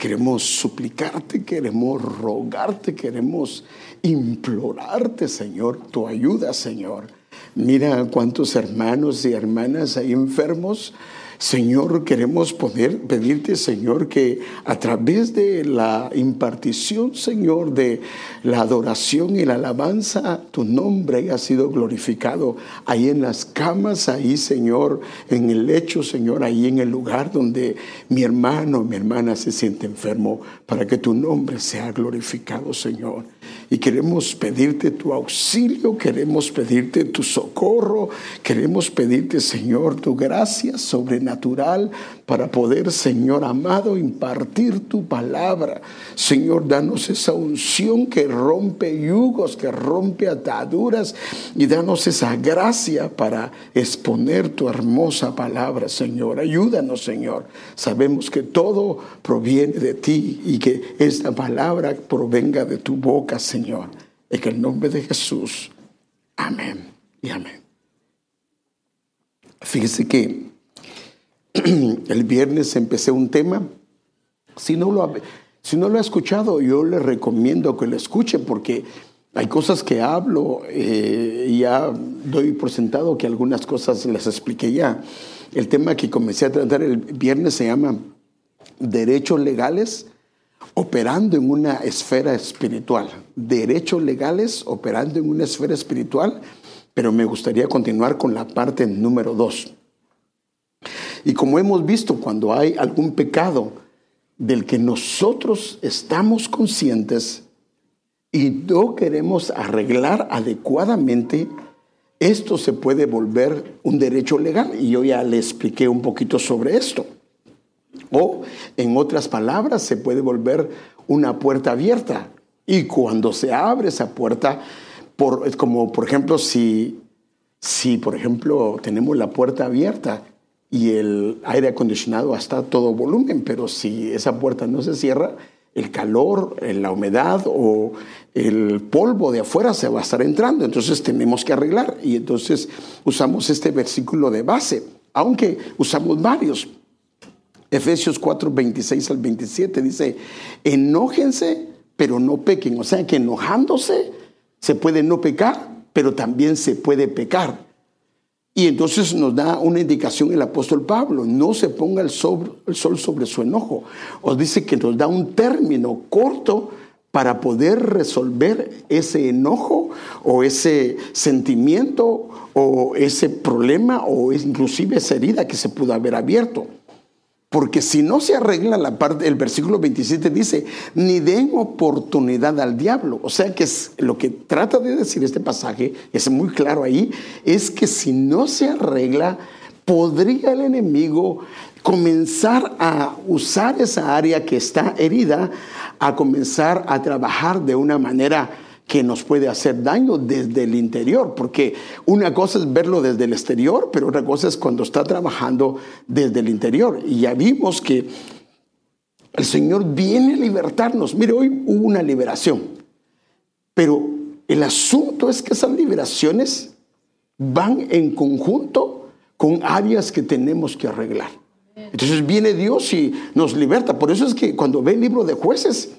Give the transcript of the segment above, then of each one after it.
queremos suplicarte, queremos rogarte, queremos implorarte, Señor, tu ayuda, Señor. Mira cuántos hermanos y hermanas hay enfermos Señor, queremos poder pedirte, Señor, que a través de la impartición, Señor, de la adoración y la alabanza, tu nombre haya sido glorificado ahí en las camas, ahí, Señor, en el lecho, Señor, ahí en el lugar donde mi hermano, mi hermana se siente enfermo, para que tu nombre sea glorificado, Señor. Y queremos pedirte tu auxilio, queremos pedirte tu socorro, queremos pedirte, Señor, tu gracia sobrenatural natural para poder, Señor amado, impartir tu palabra. Señor, danos esa unción que rompe yugos, que rompe ataduras y danos esa gracia para exponer tu hermosa palabra, Señor. Ayúdanos, Señor. Sabemos que todo proviene de ti y que esta palabra provenga de tu boca, Señor. En el nombre de Jesús. Amén y amén. Fíjese que el viernes empecé un tema. Si no lo ha, si no lo ha escuchado, yo le recomiendo que lo escuche porque hay cosas que hablo eh, y ya doy por sentado que algunas cosas les expliqué ya. El tema que comencé a tratar el viernes se llama derechos legales operando en una esfera espiritual. Derechos legales operando en una esfera espiritual, pero me gustaría continuar con la parte número dos. Y como hemos visto, cuando hay algún pecado del que nosotros estamos conscientes y no queremos arreglar adecuadamente, esto se puede volver un derecho legal. Y yo ya le expliqué un poquito sobre esto. O, en otras palabras, se puede volver una puerta abierta. Y cuando se abre esa puerta, por, como por ejemplo, si, si por ejemplo tenemos la puerta abierta y el aire acondicionado está a todo volumen, pero si esa puerta no se cierra, el calor, la humedad o el polvo de afuera se va a estar entrando. Entonces tenemos que arreglar y entonces usamos este versículo de base, aunque usamos varios. Efesios 4, 26 al 27 dice, enójense, pero no pequen. O sea que enojándose se puede no pecar, pero también se puede pecar. Y entonces nos da una indicación el apóstol Pablo, no se ponga el, sol sobre su enojo. Os dice que nos da un término corto para poder resolver ese enojo o ese sentimiento o ese problema o inclusive esa herida que se pudo haber abierto. Porque si no se arregla la parte, el versículo 27 dice, ni den oportunidad al diablo. O sea que es, lo que trata de decir este pasaje, es muy claro ahí, es que si no se arregla, podría el enemigo comenzar a usar esa área que está herida, a comenzar a trabajar de una manera que nos puede hacer daño desde el interior, porque una cosa es verlo desde el exterior, pero otra cosa es cuando está trabajando desde el interior. Y ya vimos que el Señor viene a libertarnos. Mire, hoy hubo una liberación, pero el asunto es que esas liberaciones van en conjunto con áreas que tenemos que arreglar. Entonces viene Dios y nos liberta. Por eso es que cuando ve el libro de jueces,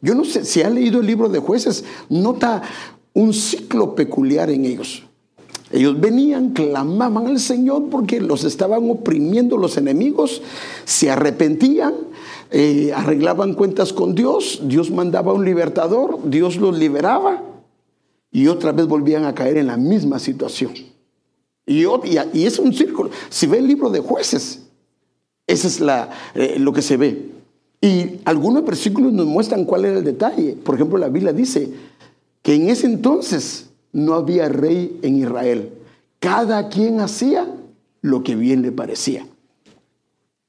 yo no sé si ha leído el libro de jueces, nota un ciclo peculiar en ellos. Ellos venían, clamaban al Señor porque los estaban oprimiendo los enemigos, se arrepentían, eh, arreglaban cuentas con Dios, Dios mandaba un libertador, Dios los liberaba y otra vez volvían a caer en la misma situación. Y, es un círculo. Si ve el libro de jueces, eso es eh, lo que se ve. Y algunos versículos nos muestran cuál era el detalle. Por ejemplo, la Biblia dice que en ese entonces no había rey en Israel. Cada quien hacía lo que bien le parecía.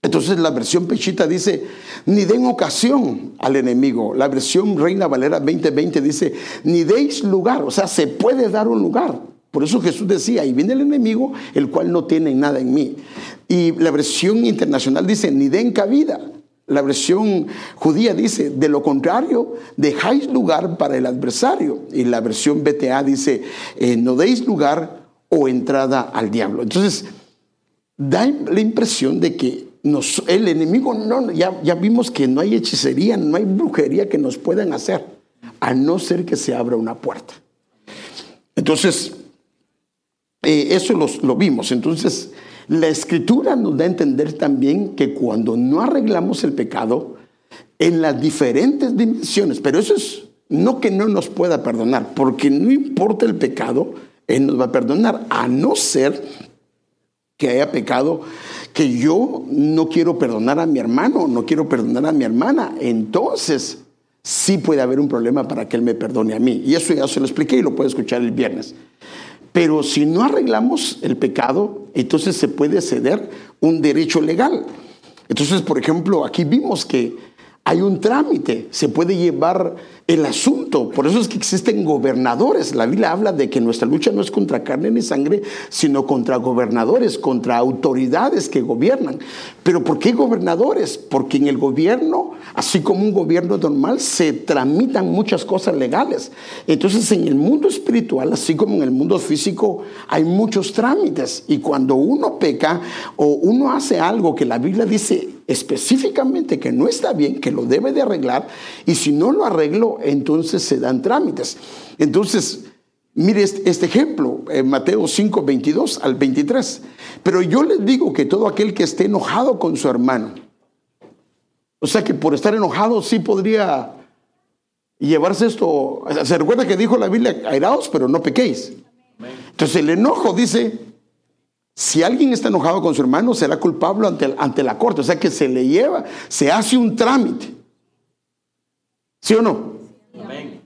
Entonces la versión Pechita dice, ni den ocasión al enemigo. La versión Reina Valera 2020 dice, ni deis lugar. O sea, se puede dar un lugar. Por eso Jesús decía, y viene el enemigo, el cual no tiene nada en mí. Y la versión internacional dice, ni den cabida. La versión judía dice, de lo contrario, dejáis lugar para el adversario. Y la versión BTA dice, eh, no deis lugar o entrada al diablo. Entonces, da la impresión de que el enemigo no, ya, ya vimos que no hay hechicería, no hay brujería que nos puedan hacer, a no ser que se abra una puerta. Entonces, eh, eso lo vimos. Entonces, la escritura nos da a entender también que cuando no arreglamos el pecado, en las diferentes dimensiones, pero eso es no que no nos pueda perdonar, porque no importa el pecado, Él nos va a perdonar, a no ser que haya pecado que yo no quiero perdonar a mi hermano, no quiero perdonar a mi hermana, entonces sí puede haber un problema para que Él me perdone a mí. Y eso ya se lo expliqué y lo puede escuchar el viernes. Pero si no arreglamos el pecado, entonces se puede ceder un derecho legal. Entonces, por ejemplo, aquí vimos que hay un trámite, se puede llevar el asunto. Por eso es que existen gobernadores. La Biblia habla de que nuestra lucha no es contra carne ni sangre, sino contra gobernadores, contra autoridades que gobiernan. Pero ¿por qué gobernadores? Porque en el gobierno, así como un gobierno normal, se tramitan muchas cosas legales. Entonces en el mundo espiritual, así como en el mundo físico, hay muchos trámites. Y cuando uno peca o uno hace algo que la Biblia dice específicamente que no está bien, que lo debe de arreglar, y si no lo arreglo, entonces se dan trámites. Entonces, mire este, ejemplo, en Mateo 5, 22 al 23. Pero yo les digo que todo aquel que esté enojado con su hermano, o sea que por estar enojado sí podría llevarse esto. Se recuerda que dijo la Biblia, airaos, pero no pequéis. Entonces el enojo dice, si alguien está enojado con su hermano, será culpable ante, ante la corte. O sea que se le lleva, se hace un trámite. ¿Sí o no?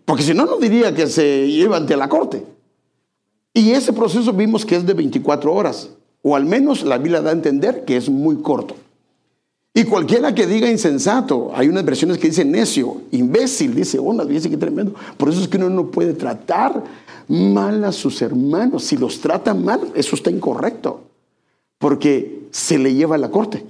Porque si no, no diría que se lleva ante la corte. Y ese proceso vimos que es de 24 horas. O al menos la Biblia da a entender que es muy corto. Y cualquiera que diga insensato, hay unas versiones que dicen necio, imbécil, dice, oh, dice que tremendo. Por eso es que uno no puede tratar mal a sus hermanos. Si los trata mal, eso está incorrecto, porque se le lleva a la corte.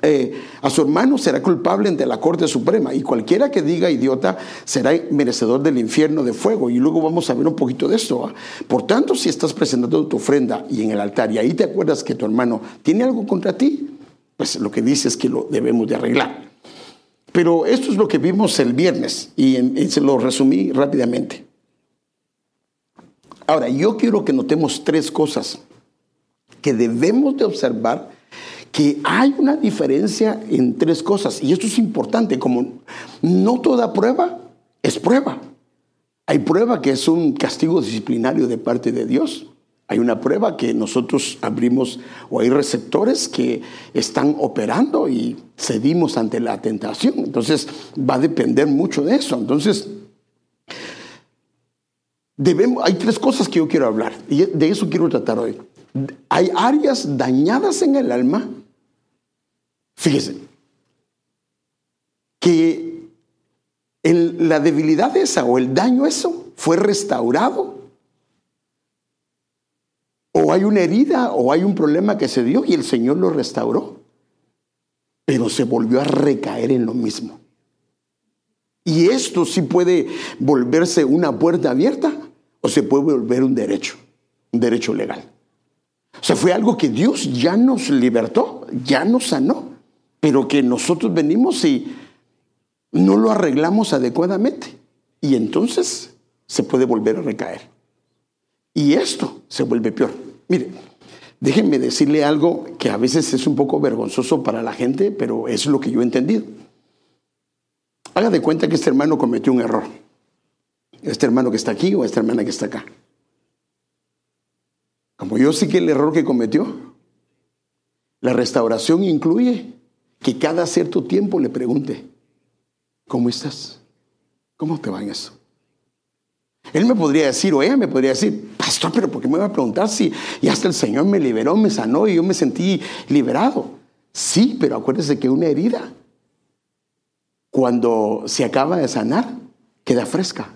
Eh, a su hermano será culpable ante la Corte Suprema y cualquiera que diga idiota será merecedor del infierno de fuego. Y luego vamos a ver un poquito de esto. ¿ah? Por tanto, si estás presentando tu ofrenda y en el altar y ahí te acuerdas que tu hermano tiene algo contra ti, pues lo que dice es que lo debemos de arreglar. Pero esto es lo que vimos el viernes y se lo resumí rápidamente. Ahora, yo quiero que notemos tres cosas que debemos de observar, que hay una diferencia en tres cosas. Y esto es importante, como no toda prueba es prueba. Hay prueba que es un castigo disciplinario de parte de Dios. Hay una prueba que nosotros abrimos o hay receptores que están operando y cedimos ante la tentación. Entonces va a depender mucho de eso. Entonces Debemos, hay tres cosas que yo quiero hablar y de eso quiero tratar hoy. Hay áreas dañadas en el alma. Fíjese, que la debilidad esa o el daño eso fue restaurado. O hay una herida o hay un problema que se dio y el Señor lo restauró. Pero se volvió a recaer en lo mismo. Y esto sí puede volverse una puerta abierta o se puede volver un derecho, un derecho legal. O sea, fue algo que Dios ya nos libertó, ya nos sanó, pero que nosotros venimos y no lo arreglamos adecuadamente. Y entonces se puede volver a recaer. Y esto se vuelve peor. Mire, déjenme decirle algo que a veces es un poco vergonzoso para la gente, pero es lo que yo he entendido. Haga de cuenta que este hermano cometió un error este hermano que está aquí o esta hermana que está acá. Como yo sé que el error que cometió, la restauración incluye que cada cierto tiempo le pregunte, ¿cómo estás? ¿Cómo te va en eso? Él me podría decir, o ella me podría decir, pastor, pero ¿por qué me va a preguntar si ya hasta el Señor me liberó, me sanó y yo me sentí liberado? Sí, pero acuérdese que una herida, cuando se acaba de sanar, queda fresca.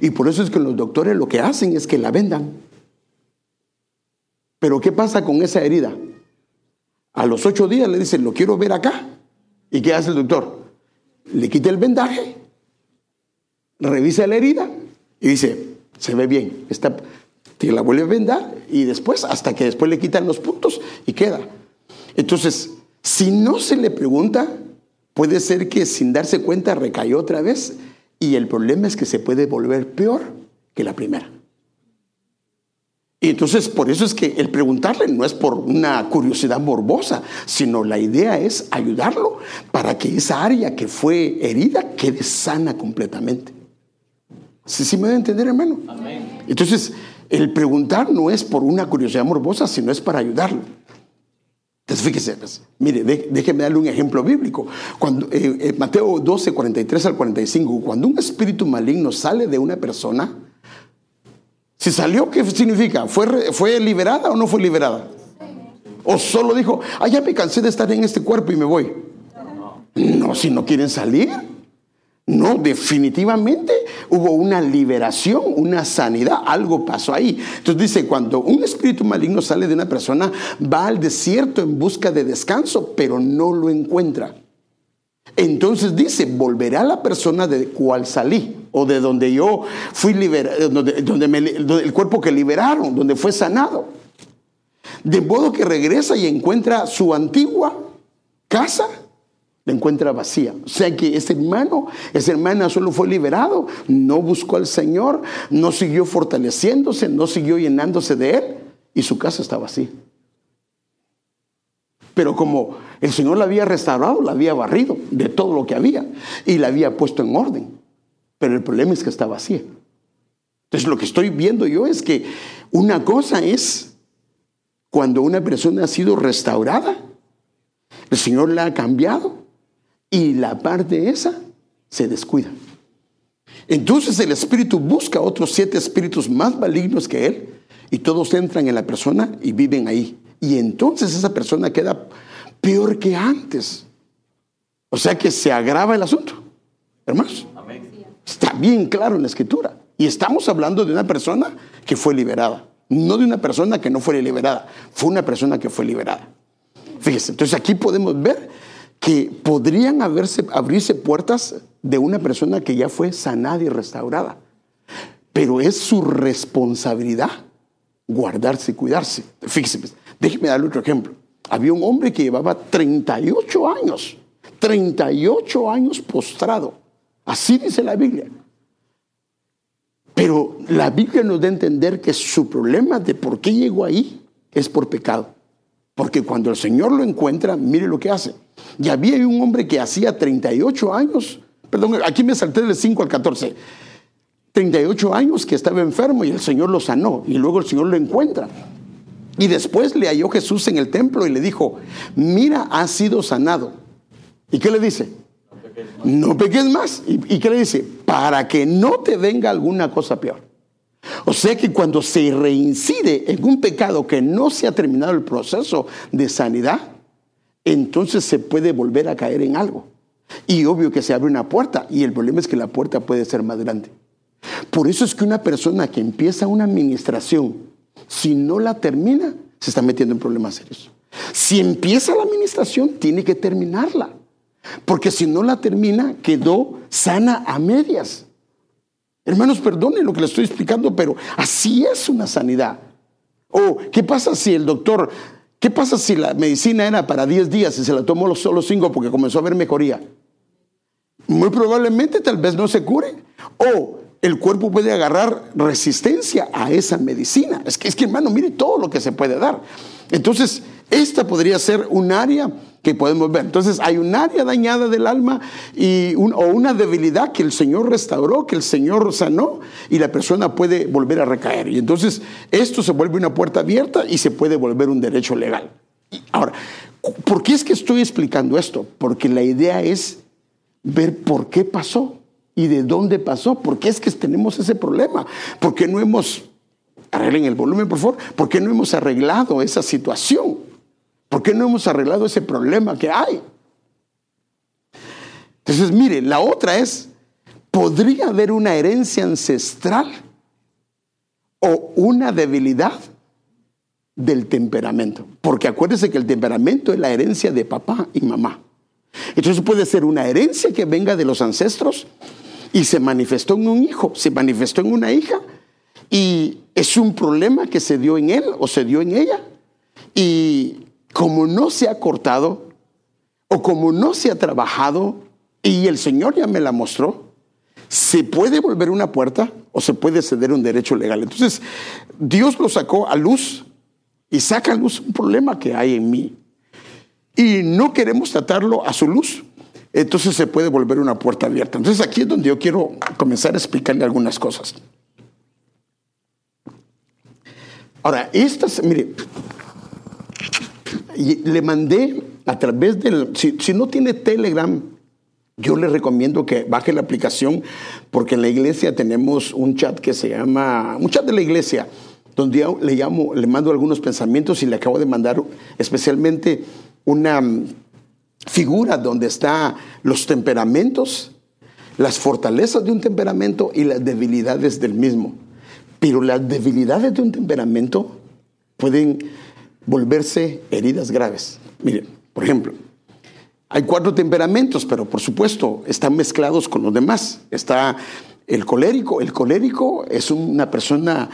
Y por eso es que los doctores lo que hacen es que la vendan. Pero ¿qué pasa con esa herida? A los ocho días le dicen, lo quiero ver acá. ¿Y qué hace el doctor? Le quita el vendaje, revisa la herida y dice, se ve bien, está, te la vuelve a vendar y después, hasta que después le quitan los puntos y queda. Entonces, Si no se le pregunta, puede ser que sin darse cuenta recayó otra vez y el problema es que se puede volver peor que la primera. Y entonces por eso es que el preguntarle no es por una curiosidad morbosa, sino la idea es ayudarlo para que esa área que fue herida quede sana completamente. ¿Sí, sí me debe entender, hermano? Amén. Entonces, el preguntar no es por una curiosidad morbosa, sino es para ayudarlo. Entonces, fíjese, pues, mire, déjeme darle un ejemplo bíblico. Cuando, eh, eh, Mateo 12, 43 al 45, cuando un espíritu maligno sale de una persona, si salió, ¿qué significa? ¿Fue, ¿Fue liberada o no fue liberada? ¿O solo dijo, ah, ya me cansé de estar en este cuerpo y me voy? No, si no quieren salir. No, definitivamente hubo una liberación, una sanidad, algo pasó ahí. Entonces dice, cuando un espíritu maligno sale de una persona, va al desierto en busca de descanso, pero no lo encuentra. Entonces dice, volverá la persona de cual salí o de donde yo fui liberado, donde, el cuerpo que liberaron, donde fue sanado. De modo que regresa y encuentra su antigua casa, la encuentra vacía. O sea que ese hermano, esa hermana solo fue liberado, no buscó al Señor, no siguió fortaleciéndose, no siguió llenándose de Él y su casa está vacía. Pero como el Señor la había restaurado, la había barrido de todo lo que había y la había puesto en orden. Pero el problema es que está vacía. Entonces lo que estoy viendo yo es que una cosa es cuando una persona ha sido restaurada, el Señor la ha cambiado y la parte esa se descuida. Entonces el espíritu busca otros siete espíritus más malignos que él y todos entran en la persona y viven ahí. Y entonces esa persona queda peor que antes. O sea que se agrava el asunto. Hermanos. Está bien claro en la escritura. Y estamos hablando de una persona que fue liberada. No de una persona que no fue liberada. Fue una persona que fue liberada. Fíjese, entonces aquí podemos ver que podrían haberse, abrirse puertas de una persona que ya fue sanada y restaurada. Pero es su responsabilidad guardarse y cuidarse. Fíjese, pues, Déjeme darle otro ejemplo. Había un hombre que llevaba 38 años, 38 años postrado. Así dice la Biblia. Pero la Biblia nos da a entender que su problema de por qué llegó ahí es por pecado. Porque cuando el Señor lo encuentra, mire lo que hace. Y había un hombre que hacía 38 años, perdón, aquí me salté del 5 al 14, 38 años que estaba enfermo y el Señor lo sanó y luego el Señor lo encuentra. Y después le halló Jesús en el templo y le dijo, mira, has sido sanado. ¿Y qué le dice? No peques más. ¿Y, qué le dice? Para que no te venga alguna cosa peor. O sea que cuando se reincide en un pecado que no se ha terminado el proceso de sanidad, entonces se puede volver a caer en algo. Y obvio que se abre una puerta y el problema es que la puerta puede ser más grande. Por eso es que una persona que empieza una administración si no la termina, se está metiendo en problemas serios. Si empieza la administración, tiene que terminarla. Porque si no la termina, quedó sana a medias. Hermanos, perdonen lo que les estoy explicando, pero así es una sanidad. O, ¿qué pasa si el doctor, qué pasa si la medicina era para 10 días y se la tomó solo 5 porque comenzó a haber mejoría? Muy probablemente tal vez no se cure. O el cuerpo puede agarrar resistencia a esa medicina. Es que, es que, hermano, mire todo lo que se puede dar. Entonces, esta podría ser un área que podemos ver. Entonces, hay un área dañada del alma y o una debilidad que el Señor restauró, que el Señor sanó y la persona puede volver a recaer. Y entonces, esto se vuelve una puerta abierta y se puede volver un derecho legal. Ahora, ¿por qué es que estoy explicando esto? Porque la idea es ver por qué pasó y de dónde pasó. ¿Por qué es que tenemos ese problema? ¿Por qué no hemos, arreglen el volumen por favor, por qué no hemos arreglado esa situación? ¿Por qué no hemos arreglado ese problema que hay? Entonces, mire, la otra es, ¿podría haber una herencia ancestral o una debilidad del temperamento? Porque acuérdese que el temperamento es la herencia de papá y mamá. Entonces puede ser una herencia que venga de los ancestros y se manifestó en un hijo, se manifestó en una hija y es un problema que se dio en él o se dio en ella. Y como no se ha cortado, o como no se ha trabajado y el Señor ya me la mostró, se puede volver una puerta o se puede ceder un derecho legal. Entonces, Dios lo sacó a luz y saca a luz un problema que hay en mí. Y no queremos tratarlo a su luz. Entonces se puede volver una puerta abierta. Entonces aquí es donde yo quiero comenzar a explicarle algunas cosas. Ahora, estas, mire, le mandé a través del, si, si no tiene Telegram, yo le recomiendo que baje la aplicación porque en la iglesia tenemos un chat que se llama, un chat de la iglesia, donde yo le llamo, le mando algunos pensamientos y le acabo de mandar especialmente una mm, figura donde está los temperamentos, las fortalezas de un temperamento y las debilidades del mismo. Pero las debilidades de un temperamento pueden volverse heridas graves. Miren, por ejemplo, hay cuatro temperamentos, pero por supuesto están mezclados con los demás. Está el colérico. El colérico es una persona,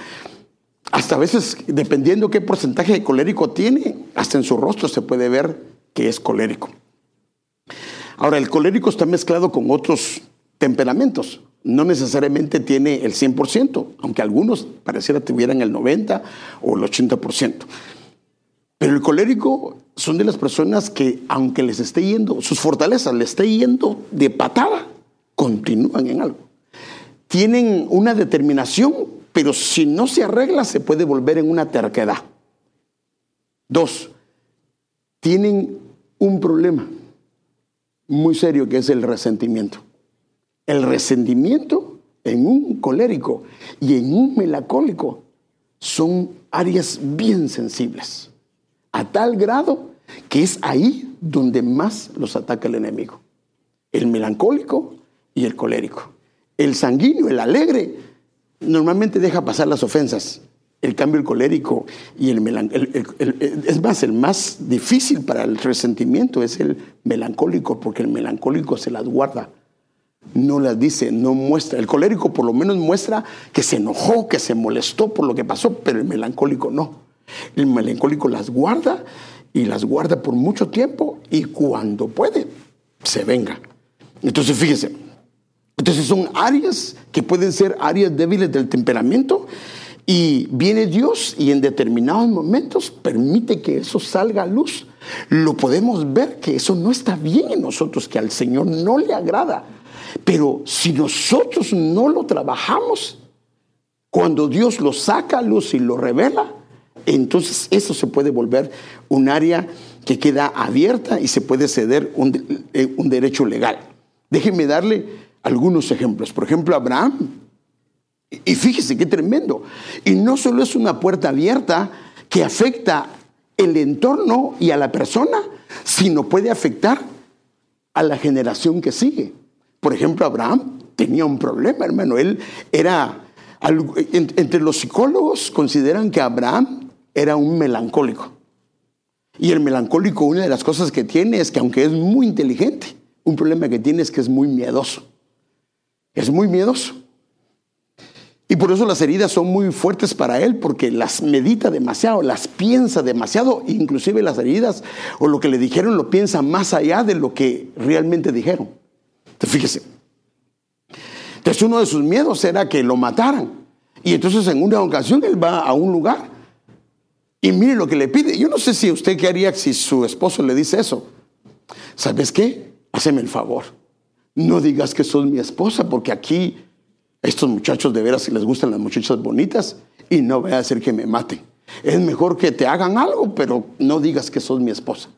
hasta a veces, dependiendo qué porcentaje de colérico tiene, hasta en su rostro se puede ver que es colérico. Ahora, el colérico está mezclado con otros temperamentos. No necesariamente tiene el 100%, aunque algunos pareciera tuvieran el 90 o el 80%. Pero el colérico son de las personas que, aunque les esté yendo, sus fortalezas les esté yendo de patada, continúan en algo. Tienen una determinación, pero si no se arregla, se puede volver en una terquedad. Dos, tienen un problema muy serio que es el resentimiento. El resentimiento en un colérico y en un melancólico son áreas bien sensibles a tal grado que es ahí donde más los ataca el enemigo. El melancólico y el colérico. El sanguíneo, el alegre, normalmente deja pasar las ofensas. El cambio el colérico y el melancólico. Es más, el más difícil para el resentimiento es el melancólico, porque el melancólico se las guarda. No las dice, no muestra. El colérico por lo menos muestra que se enojó, que se molestó por lo que pasó, pero el melancólico no. El melancólico las guarda y las guarda por mucho tiempo y cuando puede, se venga. Entonces, fíjese, entonces son áreas que pueden ser áreas débiles del temperamento y viene Dios y en determinados momentos permite que eso salga a luz. Lo podemos ver que eso no está bien en nosotros, que al Señor no le agrada. Pero si nosotros no lo trabajamos, cuando Dios lo saca a luz y lo revela, entonces eso se puede volver un área que queda abierta y se puede ceder un, eh, derecho legal. Déjenme darle algunos ejemplos. Por ejemplo, Abraham, y fíjese qué tremendo, y no solo es una puerta abierta que afecta el entorno y a la persona, sino puede afectar a la generación que sigue. Por ejemplo, Abraham tenía un problema, hermano. Él era, entre los psicólogos consideran que Abraham era un melancólico. Y el melancólico, una de las cosas que tiene es que aunque es muy inteligente, un problema que tiene es que es muy miedoso. Es muy miedoso. Y por eso las heridas son muy fuertes para él, porque las medita demasiado, las piensa demasiado, inclusive las heridas o lo que le dijeron lo piensa más allá de lo que realmente dijeron. Entonces, fíjese. Entonces uno de sus miedos era que lo mataran. Y entonces en una ocasión él va a un lugar y mire lo que le pide. Yo no sé si usted qué haría si su esposo le dice eso. ¿Sabes qué? Haceme el favor. No digas que sos mi esposa, porque aquí estos muchachos de veras les gustan las muchachas bonitas y no voy a hacer que me maten. Es mejor que te hagan algo, pero no digas que sos mi esposa.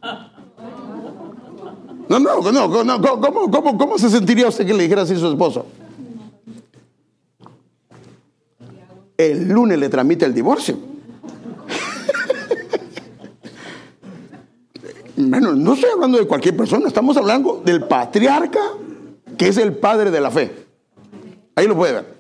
No, no, no, no ¿cómo, cómo, cómo se sentiría usted que le dijera así a su esposo? El lunes le tramita el divorcio. Bueno, no estoy hablando de cualquier persona, estamos hablando del patriarca que es el padre de la fe. Ahí lo puede ver.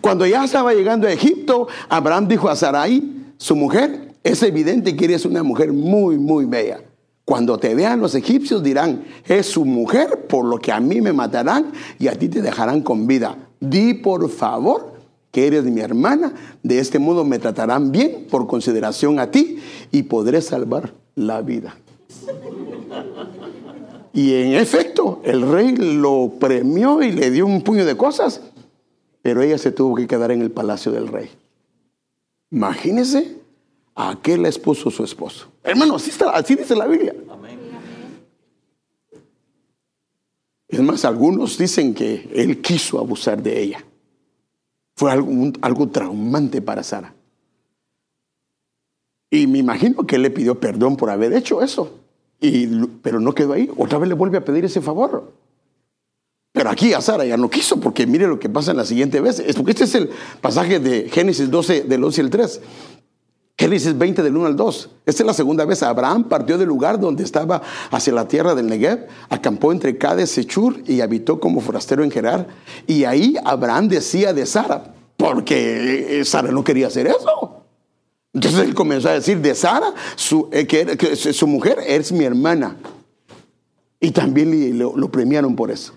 Cuando ya estaba llegando a Egipto, Abraham dijo a Sarai, su mujer, es evidente que eres una mujer muy, muy bella. Cuando te vean los egipcios dirán, es su mujer, por lo que a mí me matarán y a ti te dejarán con vida. Di por favor que eres mi hermana, de este modo me tratarán bien por consideración a ti y podré salvar la vida. Y en efecto, el rey lo premió y le dio un puño de cosas, pero ella se tuvo que quedar en el palacio del rey. Imagínese a aquel esposo su esposo. Hermano, así, está, así dice la Biblia. Es más, algunos dicen que él quiso abusar de ella. Fue algo, algo traumante para Sara. Y me imagino que él le pidió perdón por haber hecho eso. Pero no quedó ahí. Otra vez le vuelve a pedir ese favor. Pero aquí a Sara ya no quiso, porque mire lo que pasa en la siguiente vez. Es porque este es el pasaje de Génesis 12, del 11 al 3. Génesis 20 del 1 al 2. Esta es la segunda vez. Abraham partió del lugar donde estaba hacia la tierra del Negev, acampó entre Cades y Chur y habitó como forastero en Gerar. Y ahí Abraham decía de Sara, porque Sara no quería hacer eso. Entonces él comenzó a decir de Sara, su, eh, que, su mujer es mi hermana. Y también lo premiaron por eso.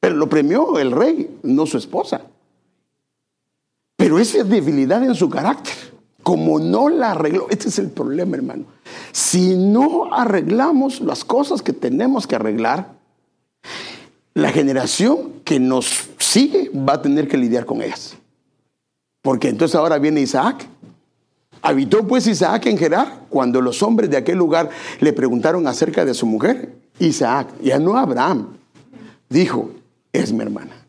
Pero lo premió el rey, no su esposa. Pero esa debilidad en su carácter como no la arregló, este es el problema, hermano. Si no arreglamos las cosas que tenemos que arreglar, la generación que nos sigue va a tener que lidiar con ellas. Porque entonces ahora viene Isaac. Habitó pues Isaac en Gerar cuando los hombres de aquel lugar le preguntaron acerca de su mujer. Isaac, ya no Abraham, dijo, es mi hermana.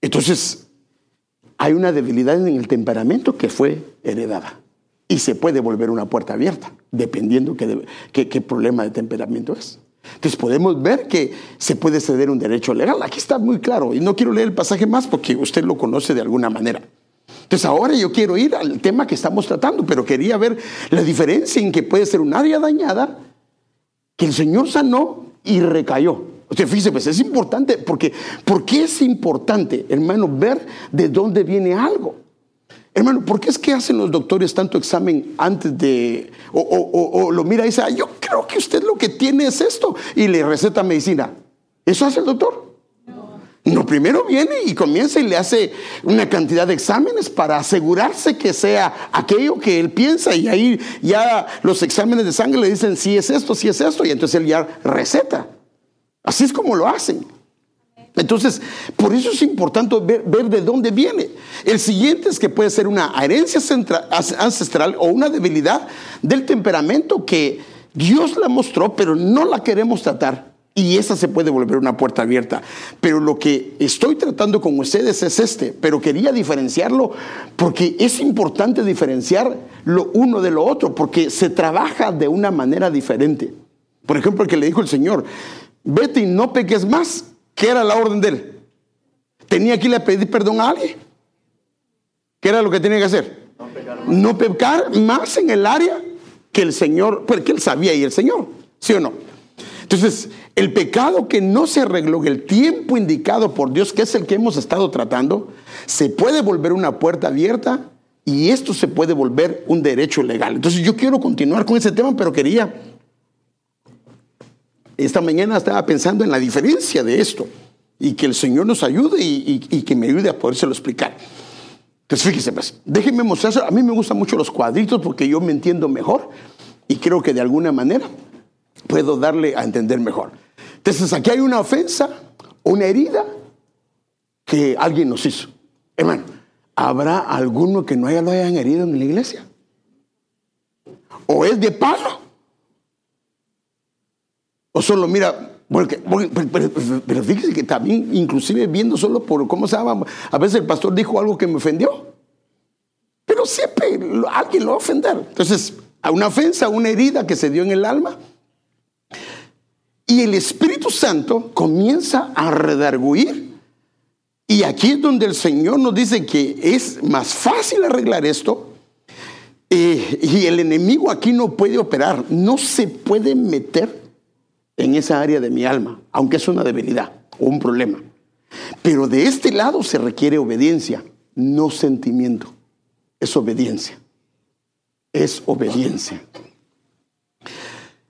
Entonces, hay una debilidad en el temperamento que fue heredada. Y se puede volver una puerta abierta, dependiendo qué, qué, problema de temperamento es. Entonces podemos ver que se puede ceder un derecho legal. Aquí está muy claro. Y no quiero leer el pasaje más porque usted lo conoce de alguna manera. Entonces ahora yo quiero ir al tema que estamos tratando, pero quería ver la diferencia en que puede ser un área dañada que el Señor sanó y recayó. Usted fíjese, pues es importante, porque ¿por qué es importante, hermano, ver de dónde viene algo? Hermano, ¿por qué es que hacen los doctores tanto examen antes de, o, lo mira y dice, yo creo que usted lo que tiene es esto, y le receta medicina? ¿Eso hace el doctor? Primero viene y comienza y le hace una cantidad de exámenes para asegurarse que sea aquello que él piensa y ahí ya los exámenes de sangre le dicen si es esto, si es esto y entonces él ya receta. Así es como lo hacen. Entonces, por eso es importante ver, de dónde viene. El siguiente es que puede ser una herencia ancestral o una debilidad del temperamento que Dios la mostró, pero no la queremos tratar. Y esa se puede volver una puerta abierta. Pero lo que estoy tratando con ustedes es este. Pero quería diferenciarlo porque es importante diferenciar lo uno de lo otro, porque se trabaja de una manera diferente. Por ejemplo, el que le dijo el Señor, vete y no peques más. ¿Qué era la orden de él? ¿Tenía que ir a pedir perdón a alguien? ¿Qué era lo que tenía que hacer? No pecar, más en el área que el Señor, porque pues, él sabía y el Señor, ¿sí o no? Entonces, el pecado que no se arregló en el tiempo indicado por Dios, que es el que hemos estado tratando, se puede volver una puerta abierta y esto se puede volver un derecho legal. Entonces, yo quiero continuar con ese tema, pero quería esta mañana estaba pensando en la diferencia de esto y que el Señor nos ayude y, que me ayude a podérselo explicar. Entonces fíjese, pues, déjenme mostrar, a mí me gustan mucho los cuadritos porque yo me entiendo mejor y creo que de alguna manera puedo darle a entender mejor. Entonces aquí hay una ofensa, una herida que alguien nos hizo. Hermano, ¿habrá alguno que no haya lo hayan herido en la iglesia? ¿O es de palo? O solo mira, porque, pero, fíjese que también, inclusive viendo solo por cómo se llama, a veces el pastor dijo algo que me ofendió. Pero siempre alguien lo va a ofender. Entonces, a una ofensa, una herida que se dio en el alma. Y el Espíritu Santo comienza a redarguir. Y aquí es donde el Señor nos dice que es más fácil arreglar esto. Eh, y el enemigo aquí no puede operar, no se puede meter en esa área de mi alma, aunque es una debilidad o un problema. Pero de este lado se requiere obediencia, no sentimiento. Es obediencia. Es obediencia.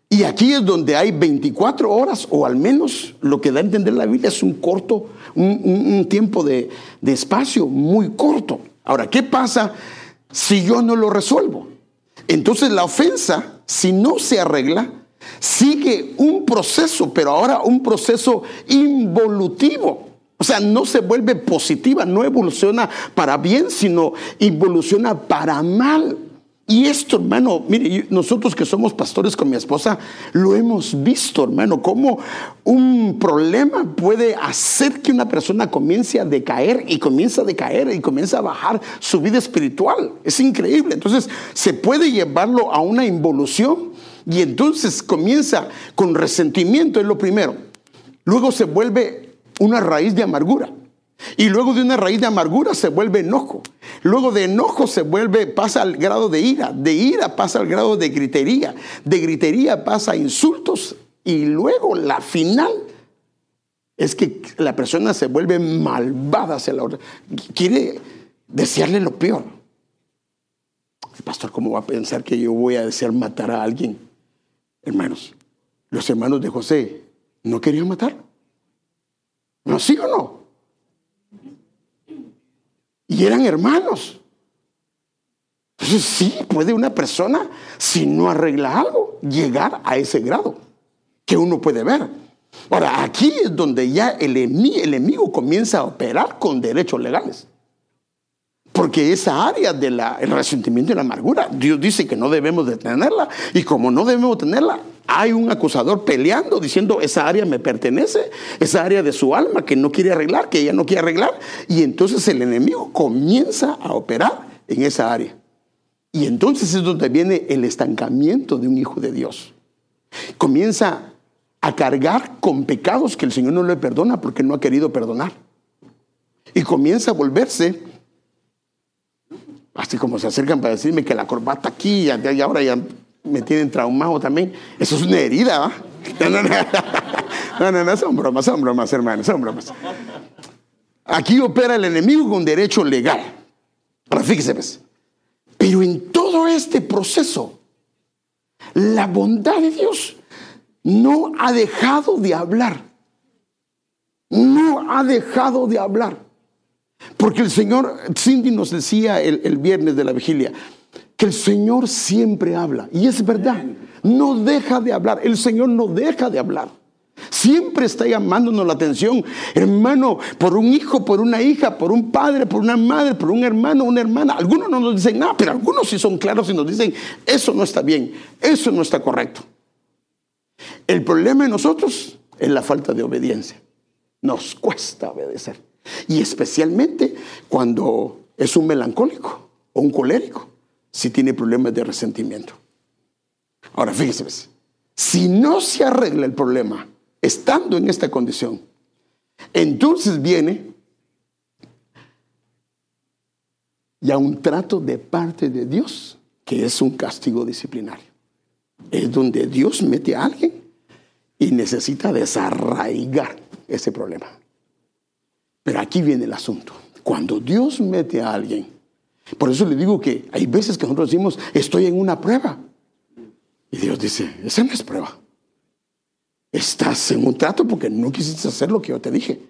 Y aquí es donde hay 24 horas, o al menos lo que da a entender la Biblia es un corto, un, tiempo de, de espacio muy corto. Ahora, ¿qué pasa si yo no lo resuelvo? Entonces la ofensa, si no se arregla, sigue un proceso, pero ahora un proceso involutivo. O sea, no se vuelve positiva, no evoluciona para bien, sino evoluciona para mal. Y esto, hermano, mire, nosotros que somos pastores con mi esposa, lo hemos visto, hermano, cómo un problema puede hacer que una persona comience a decaer y comienza a decaer y comienza a bajar su vida espiritual. Es increíble. Entonces, se puede llevarlo a una involución y entonces comienza con resentimiento, es lo primero. Luego se vuelve una raíz de amargura. Y luego de una raíz de amargura se vuelve enojo. Luego de enojo se vuelve, pasa al grado de ira. De ira pasa al grado de gritería. De gritería pasa a insultos. Y luego la final es que la persona se vuelve malvada hacia la otra. Quiere desearle lo peor. Pastor, ¿cómo va a pensar que yo voy a desear matar a alguien? Hermanos, los hermanos de José no querían matarlo. ¿No sí o no? Y eran hermanos. Entonces sí, puede una persona, si no arregla algo, llegar a ese grado que uno puede ver. Ahora, aquí es donde ya el enemigo, comienza a operar con derechos legales. Porque esa área del resentimiento y la amargura, Dios dice que no debemos de tenerla. Y como no debemos tenerla, hay un acusador peleando diciendo esa área me pertenece, esa área de su alma que no quiere arreglar, que ella no quiere arreglar. Y entonces el enemigo comienza a operar en esa área. Y entonces es donde viene el estancamiento de un hijo de Dios. Comienza a cargar con pecados que el Señor no le perdona porque no ha querido perdonar. Y comienza a volverse, así como se acercan para decirme que la corbata aquí y ahora ya me tienen traumado también. Eso es una herida. No, no, no, son bromas, son bromas, hermanos, son bromas. Aquí opera el enemigo con derecho legal. Ahora fíjese, pues. Pero en todo este proceso, la bondad de Dios no ha dejado de hablar. No ha dejado de hablar. Porque el Señor, Cindy nos decía el, el viernes de la vigilia, que el Señor siempre habla. Y es verdad, no deja de hablar. El Señor no deja de hablar. Siempre está llamándonos la atención, hermano, por un hijo, por una hija, por un padre, por una madre, por un hermano, una hermana. Algunos no nos dicen nada, pero algunos sí son claros y nos dicen, eso no está bien, eso no está correcto. El problema de nosotros es la falta de obediencia. Nos cuesta obedecer. Y especialmente cuando es un melancólico o un colérico si tiene problemas de resentimiento. Ahora, fíjense, si no se arregla el problema estando en esta condición, entonces viene ya un trato de parte de Dios, que es un castigo disciplinario. Es donde Dios mete a alguien y necesita desarraigar ese problema. Pero aquí viene el asunto. Cuando Dios mete a alguien por eso le digo que hay veces que nosotros decimos, estoy en una prueba. Y Dios dice, esa no es prueba. Estás en un trato porque no quisiste hacer lo que yo te dije.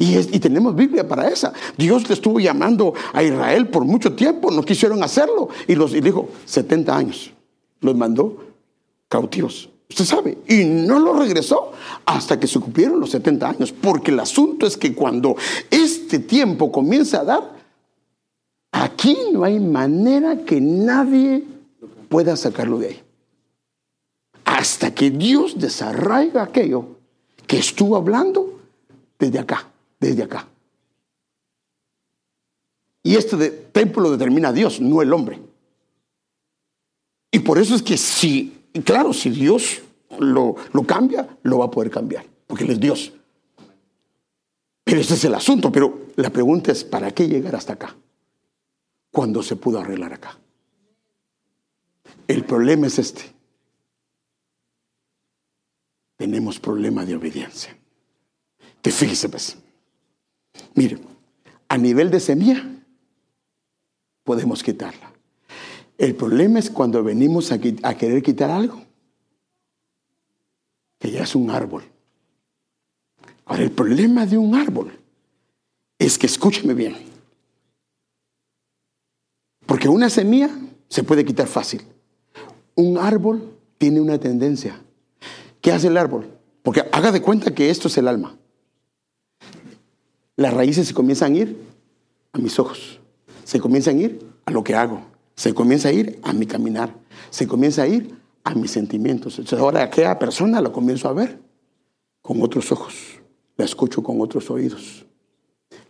Y, tenemos Biblia para esa. Dios le estuvo llamando a Israel por mucho tiempo, no quisieron hacerlo. Y, los, y dijo, 70 años. Los mandó cautivos. Usted sabe. Y no lo regresó hasta que se cumplieron los 70 años. Porque el asunto es que cuando este tiempo comienza a dar, Aquí no hay manera que nadie pueda sacarlo de ahí. Hasta que Dios desarraiga aquello que estuvo hablando desde acá, desde acá. Y este templo lo determina Dios, no el hombre. Y por eso es que si, claro, si Dios lo, lo cambia, lo va a poder cambiar, porque Él es Dios. Pero ese es el asunto. Pero la pregunta es, ¿para qué llegar hasta acá? cuando se pudo arreglar acá. El problema es este. Tenemos problema de obediencia. Te fíjese, pues. Mire, a nivel de semilla, podemos quitarla. El problema es cuando venimos a, a querer quitar algo, que ya es un árbol. Ahora, el problema de un árbol es que, escúcheme bien, una semilla se puede quitar fácil. Un árbol tiene una tendencia ¿Qué hace el árbol? Porque haga de cuenta que esto es el alma. Las raíces se comienzan a ir a mis ojos, se comienzan a ir a lo que hago, se comienza a ir a mi caminar, se comienza a ir a mis sentimientos. Entonces ahora aquella persona la comienzo a ver con otros ojos, la escucho con otros oídos,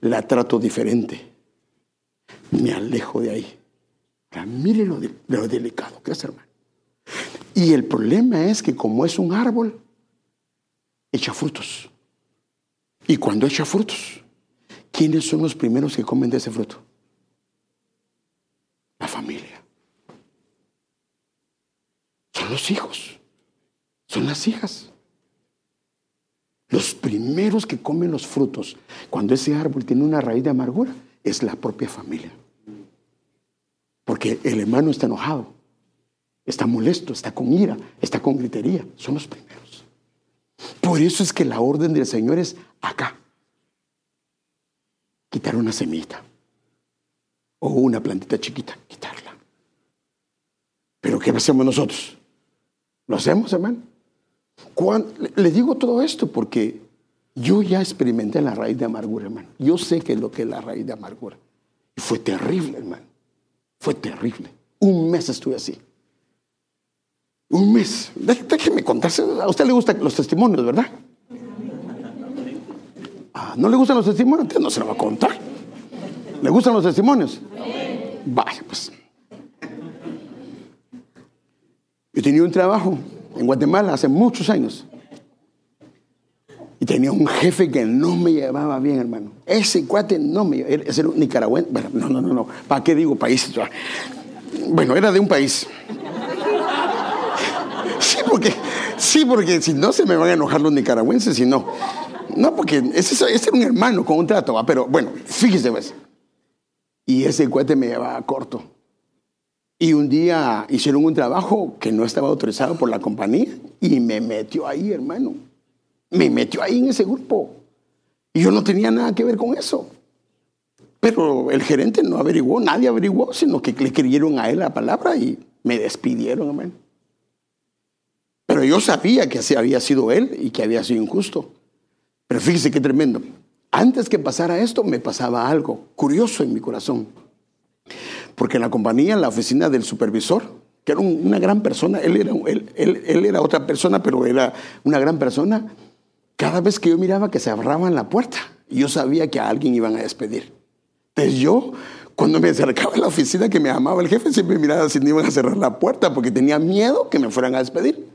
la trato diferente, me alejo de ahí. mire lo, lo delicado que es, hermano. Y el problema es que como es un árbol, echa frutos. Y cuando echa frutos, ¿quiénes son los primeros que comen de ese fruto? La familia. Son los hijos. Son las hijas. Los primeros que comen los frutos, cuando ese árbol tiene una raíz de amargura, es la propia familia. Porque el hermano está enojado, está molesto, está con ira, está con gritería. Son los primeros. Por eso es que la orden del Señor es acá. Quitar una semita o una plantita chiquita, quitarla. Pero ¿qué hacemos nosotros? ¿Lo hacemos, hermano? le digo todo esto porque yo ya experimenté la raíz de amargura, hermano. Yo sé qué es lo que es la raíz de amargura. Y fue terrible, hermano. Fue terrible. Un mes estuve así. Un mes. Déjeme contarse. A usted le gustan los testimonios, ¿verdad? Ah, ¿No le gustan los testimonios? Entonces no se lo va a contar. ¿Le gustan los testimonios? Vaya, pues. Yo tenía un trabajo en Guatemala hace muchos años. Y tenía un jefe que no me llevaba bien, hermano. Ese cuate no me llevaba. Ese era un nicaragüense. Bueno, no, no, no, no. ¿Para qué digo país? Bueno, era de un país. Sí, porque, sí, porque si no se me van a enojar los nicaragüenses, si no. No, porque ese, ese era un hermano con un trato, ¿va? pero bueno, fíjese, pues. Y ese cuate me llevaba corto. Y un día hicieron un trabajo que no estaba autorizado por la compañía y me metió ahí, hermano. Me metió ahí en ese grupo. Y yo no tenía nada que ver con eso. Pero el gerente no averiguó, nadie averiguó, sino que le creyeron a él la palabra y me despidieron, hermano. Pero yo sabía que así había sido él y que había sido injusto. Pero fíjese qué tremendo. Antes que pasara esto, me pasaba algo curioso en mi corazón. Porque en la compañía, en la oficina del supervisor, que era una gran persona, él era, otra persona, pero era una gran persona, cada vez que yo miraba que se agarraban la puerta, yo sabía que a alguien iban a despedir. Entonces yo, cuando me acercaba a la oficina que me amaba el jefe, siempre miraba si no iban a cerrar la puerta porque tenía miedo que me fueran a despedir.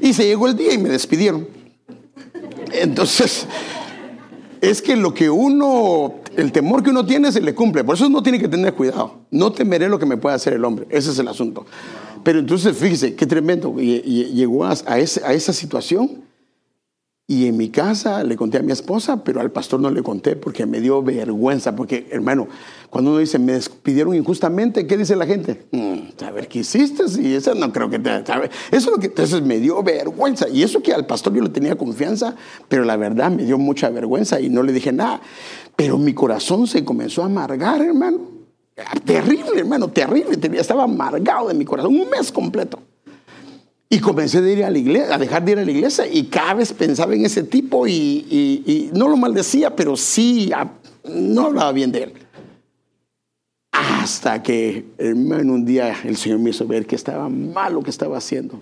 Y se llegó el día y me despidieron. Entonces, es que lo que uno, el temor que uno tiene se le cumple. Por eso uno tiene que tener cuidado. No temeré lo que me pueda hacer el hombre. Ese es el asunto. Pero entonces, fíjese, qué tremendo. Llegó a, a esa situación y en mi casa le conté a mi esposa, pero al pastor no le conté porque me dio vergüenza. Porque, hermano, cuando uno dice, me despidieron injustamente, ¿qué dice la gente? Mm, a ver, ¿qué hiciste? Y eso no creo que te... Eso es lo que entonces me dio vergüenza. Y eso que al pastor yo le tenía confianza, pero la verdad me dio mucha vergüenza y no le dije nada. Pero mi corazón se comenzó a amargar, hermano. Terrible, hermano, terrible. Estaba amargado de mi corazón un mes completo. Y comencé a ir a la iglesia, a dejar de ir a la iglesia y cada vez pensaba en ese tipo y, no lo maldecía, pero sí no hablaba bien de él. Hasta que, hermano, un día el Señor me hizo ver que estaba mal lo que estaba haciendo.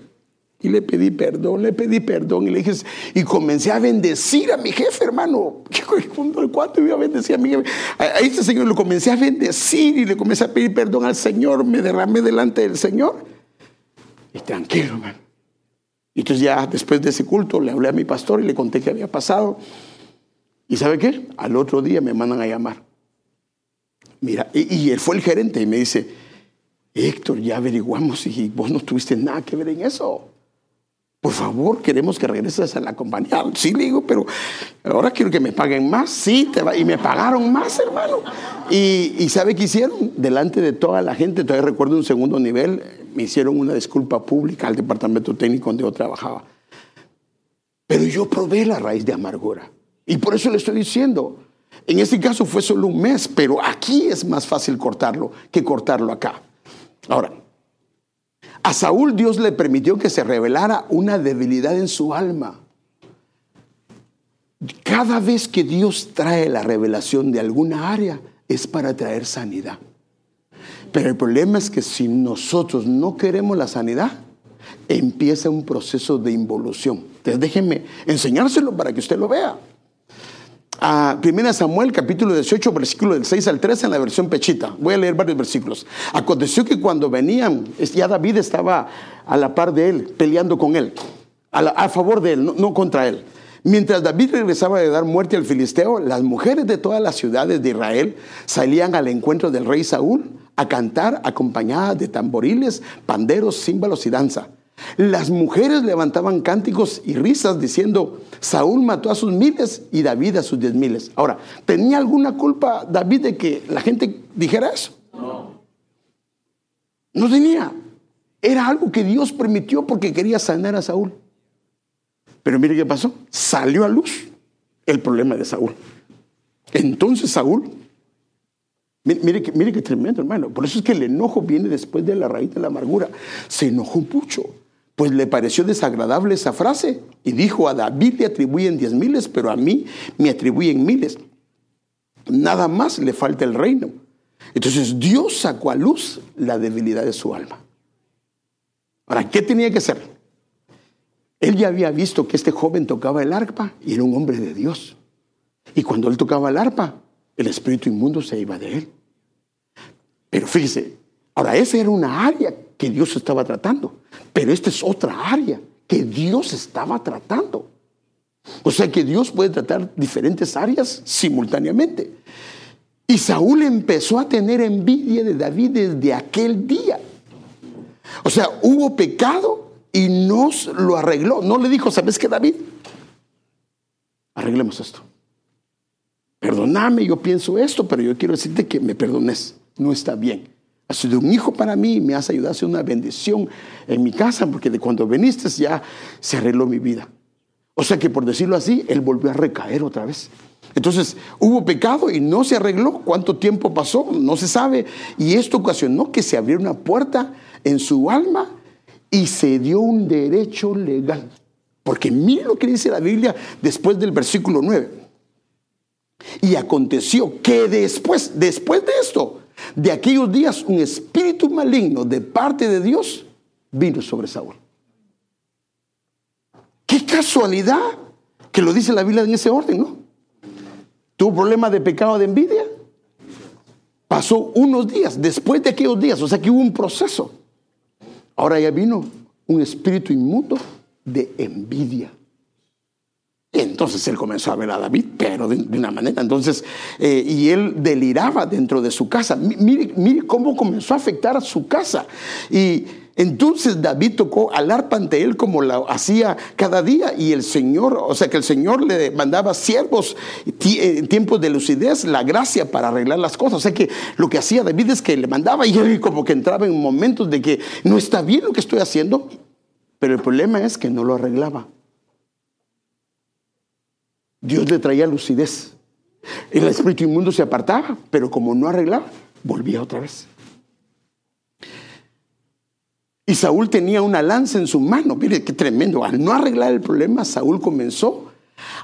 Y le pedí perdón, le pedí perdón y le dije, y comencé a bendecir a mi jefe, hermano. ¿Cuánto iba a bendecir a mi jefe? A este señor lo comencé a bendecir y le comencé a pedir perdón al Señor, me derramé delante del Señor. Y tranquilo, hermano. Y entonces ya después de ese culto le hablé a mi pastor y le conté qué había pasado. ¿Y sabe qué? Al otro día me mandan a llamar. Mira, y, él fue el gerente y me dice, Héctor, ya averiguamos y vos no tuviste nada que ver en eso. Por favor, queremos que regreses a la compañía. Sí, le digo, pero ahora quiero que me paguen más. Sí, y me pagaron más, hermano. Y, y ¿sabe qué hicieron? Delante de toda la gente, todavía recuerdo un segundo nivel, me hicieron una disculpa pública al departamento técnico donde yo trabajaba. Pero yo probé la raíz de amargura. Y por eso le estoy diciendo, en este caso fue solo un mes, pero aquí es más fácil cortarlo que cortarlo acá. Ahora, A Saúl Dios le permitió que se revelara una debilidad en su alma. Cada vez que Dios trae la revelación de alguna área es para traer sanidad. Pero el problema es que si nosotros no queremos la sanidad, empieza un proceso de involución. Entonces déjenme enseñárselo para que usted lo vea. A 1 Samuel capítulo 18, versículo del 6 al 13 en la versión pechita. Voy a leer varios versículos. Aconteció que cuando venían, ya David estaba a la par de él, peleando con él, a, favor de él, no contra él. Mientras David regresaba de dar muerte al filisteo, las mujeres de todas las ciudades de Israel salían al encuentro del rey Saúl a cantar acompañadas de tamboriles, panderos, címbalos y danza. Las mujeres levantaban cánticos y risas diciendo, Saúl mató a sus miles y David a sus diez miles. Ahora, ¿tenía alguna culpa David de que la gente dijera eso? No. No tenía. Era algo que Dios permitió porque quería sanar a Saúl. Pero mire qué pasó. Salió a luz el problema de Saúl. Entonces Saúl, mire, qué tremendo hermano. Por eso es que el enojo viene después de la raíz de la amargura. Se enojó mucho pues le pareció desagradable esa frase y dijo, a David le atribuyen diez miles, pero a mí me atribuyen miles. Nada más le falta el reino. Entonces Dios sacó a luz la debilidad de su alma. Ahora, ¿qué tenía que hacer? Él ya había visto que este joven tocaba el arpa y era un hombre de Dios. Y cuando él tocaba el arpa, el espíritu inmundo se iba de él. Pero fíjese, ahora esa era una área que Dios estaba tratando. Pero esta es otra área que Dios estaba tratando. O sea que Dios puede tratar diferentes áreas simultáneamente. Y Saúl empezó a tener envidia de David desde aquel día. O sea, hubo pecado y no lo arregló. No le dijo, ¿sabes qué, David? Arreglemos esto. Perdóname, yo pienso esto, pero yo quiero decirte que me perdones. No está bien. Has sido un hijo para mí, me has ayudado a hacer una bendición en mi casa, porque de cuando viniste ya se arregló mi vida. O sea que por decirlo así, él volvió a recaer otra vez. Entonces hubo pecado y no se arregló. ¿Cuánto tiempo pasó? No se sabe. Y esto ocasionó que se abriera una puerta en su alma y se dio un derecho legal. Porque mire lo que dice la Biblia después del versículo 9. Y aconteció que después, después de esto, de aquellos días un espíritu maligno de parte de Dios vino sobre Saúl. Qué casualidad que lo dice la Biblia en ese orden, ¿no? Tuvo problema de pecado de envidia. Pasó unos días, después de aquellos días, o sea que hubo un proceso. Ahora ya vino un espíritu inmundo de envidia. Entonces él comenzó a ver a David, pero de, una manera. Entonces, eh, y él deliraba dentro de su casa. Mire, mire cómo comenzó a afectar a su casa. Y entonces David tocó al arpa ante él como lo hacía cada día. Y el Señor, o sea que el Señor le mandaba siervos en tiempos de lucidez, la gracia para arreglar las cosas. O sea que lo que hacía David es que le mandaba y él como que entraba en momentos de que no está bien lo que estoy haciendo. Pero el problema es que no lo arreglaba. Dios le traía lucidez. El espíritu inmundo se apartaba, pero como no arreglaba, volvía otra vez. Y Saúl tenía una lanza en su mano. Mire qué tremendo. Al no arreglar el problema, Saúl comenzó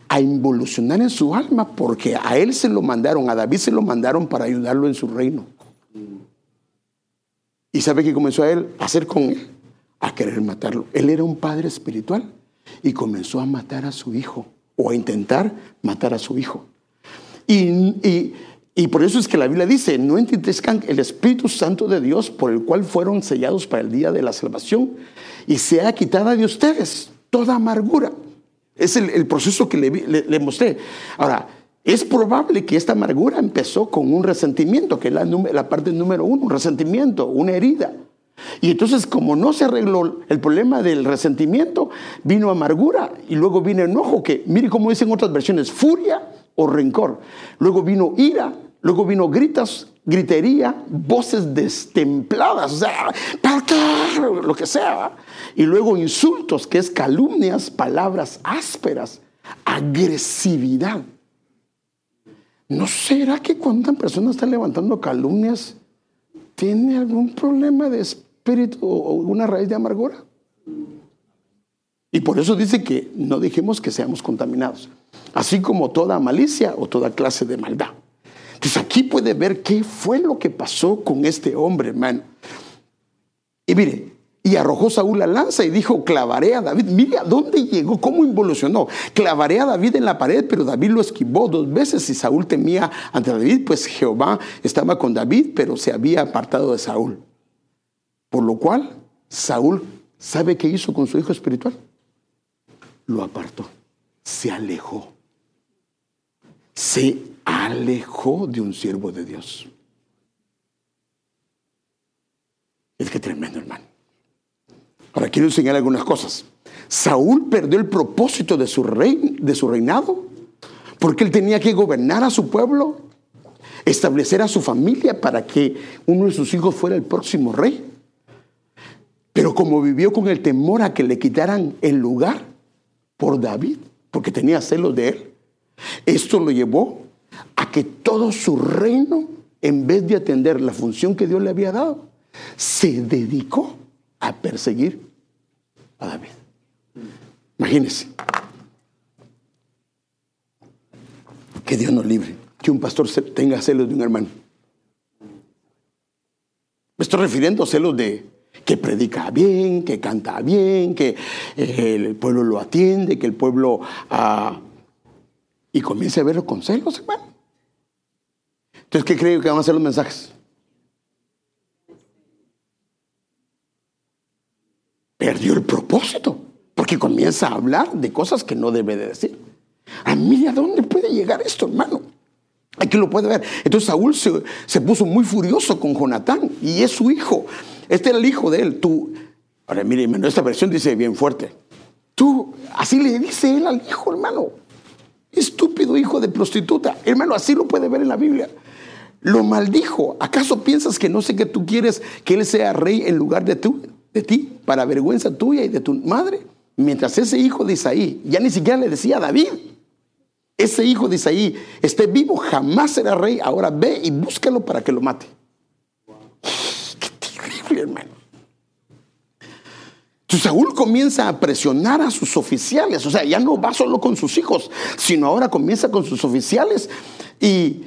a involucionar en su alma porque a él se lo mandaron, a David se lo mandaron para ayudarlo en su reino. ¿Y sabe qué comenzó a él a hacer con él? A querer matarlo. Él era un padre espiritual y comenzó a matar a su hijo o a intentar matar a su hijo. Y, por eso es que la Biblia dice, no entristezcan el Espíritu Santo de Dios por el cual fueron sellados para el día de la salvación y sea quitada de ustedes toda amargura. Es el, proceso que le, le, mostré. Ahora, es probable que esta amargura empezó con un resentimiento, que es la, la parte número uno, un resentimiento, una herida. Y entonces, como no se arregló el problema del resentimiento, vino amargura y luego vino enojo, que mire cómo dicen otras versiones, furia o rencor. Luego vino ira, luego vino gritas, gritería, voces destempladas, o sea, lo que sea. Y luego insultos, que es calumnias, palabras ásperas, agresividad. ¿No será que cuando una persona está levantando calumnias, tiene algún problema de espíritu o una raíz de amargura. Y por eso dice que no dejemos que seamos contaminados, así como toda malicia o toda clase de maldad. Entonces aquí puede ver qué fue lo que pasó con este hombre, hermano. Y mire, y arrojó Saúl la lanza y dijo, clavaré a David. Mire a dónde llegó, cómo involucionó. Clavaré a David en la pared, pero David lo esquivó dos veces y Saúl temía ante David, pues Jehová estaba con David, pero se había apartado de Saúl. Por lo cual, Saúl, ¿sabe qué hizo con su hijo espiritual? Lo apartó, se alejó. Se alejó de un siervo de Dios. Es que tremendo, hermano. Ahora quiero enseñar algunas cosas. Saúl perdió el propósito de su, de su reinado porque él tenía que gobernar a su pueblo, establecer a su familia para que uno de sus hijos fuera el próximo rey. Pero como vivió con el temor a que le quitaran el lugar por David, porque tenía celos de él, esto lo llevó que todo su reino, en vez de atender la función que Dios le había dado, se dedicó a perseguir a David. Imagínense. Que Dios nos libre, que un pastor tenga celos de un hermano. Me estoy refiriendo a celos de que predica bien, que canta bien, que eh, el pueblo lo atiende, que el pueblo... Ah, y comience a verlo con celos, hermano. Entonces, ¿qué creo que van a ser los mensajes? perdió el propósito, porque comienza a hablar de cosas que no debe de decir. A mí, ¿a dónde puede llegar esto, hermano? Aquí lo puede ver. Entonces Saúl se, puso muy furioso con Jonatán y es su hijo. Este era el hijo de él. Tú, ahora mire, hermano, esta versión dice bien fuerte. Tú, así le dice él al hijo, hermano. Estúpido hijo de prostituta. Hermano, así lo puede ver en la Biblia. Lo maldijo. ¿Acaso piensas que no sé que tú quieres que él sea rey en lugar de tú? de ti, para vergüenza tuya y de tu madre. Mientras ese hijo de Isaí, ya ni siquiera le decía a David, ese hijo de Isaí esté vivo, jamás será rey. Ahora ve y búscalo para que lo mate. Qué terrible, hermano. Entonces Saúl comienza a presionar a sus oficiales, o sea, ya no va solo con sus hijos, sino ahora comienza con sus oficiales y,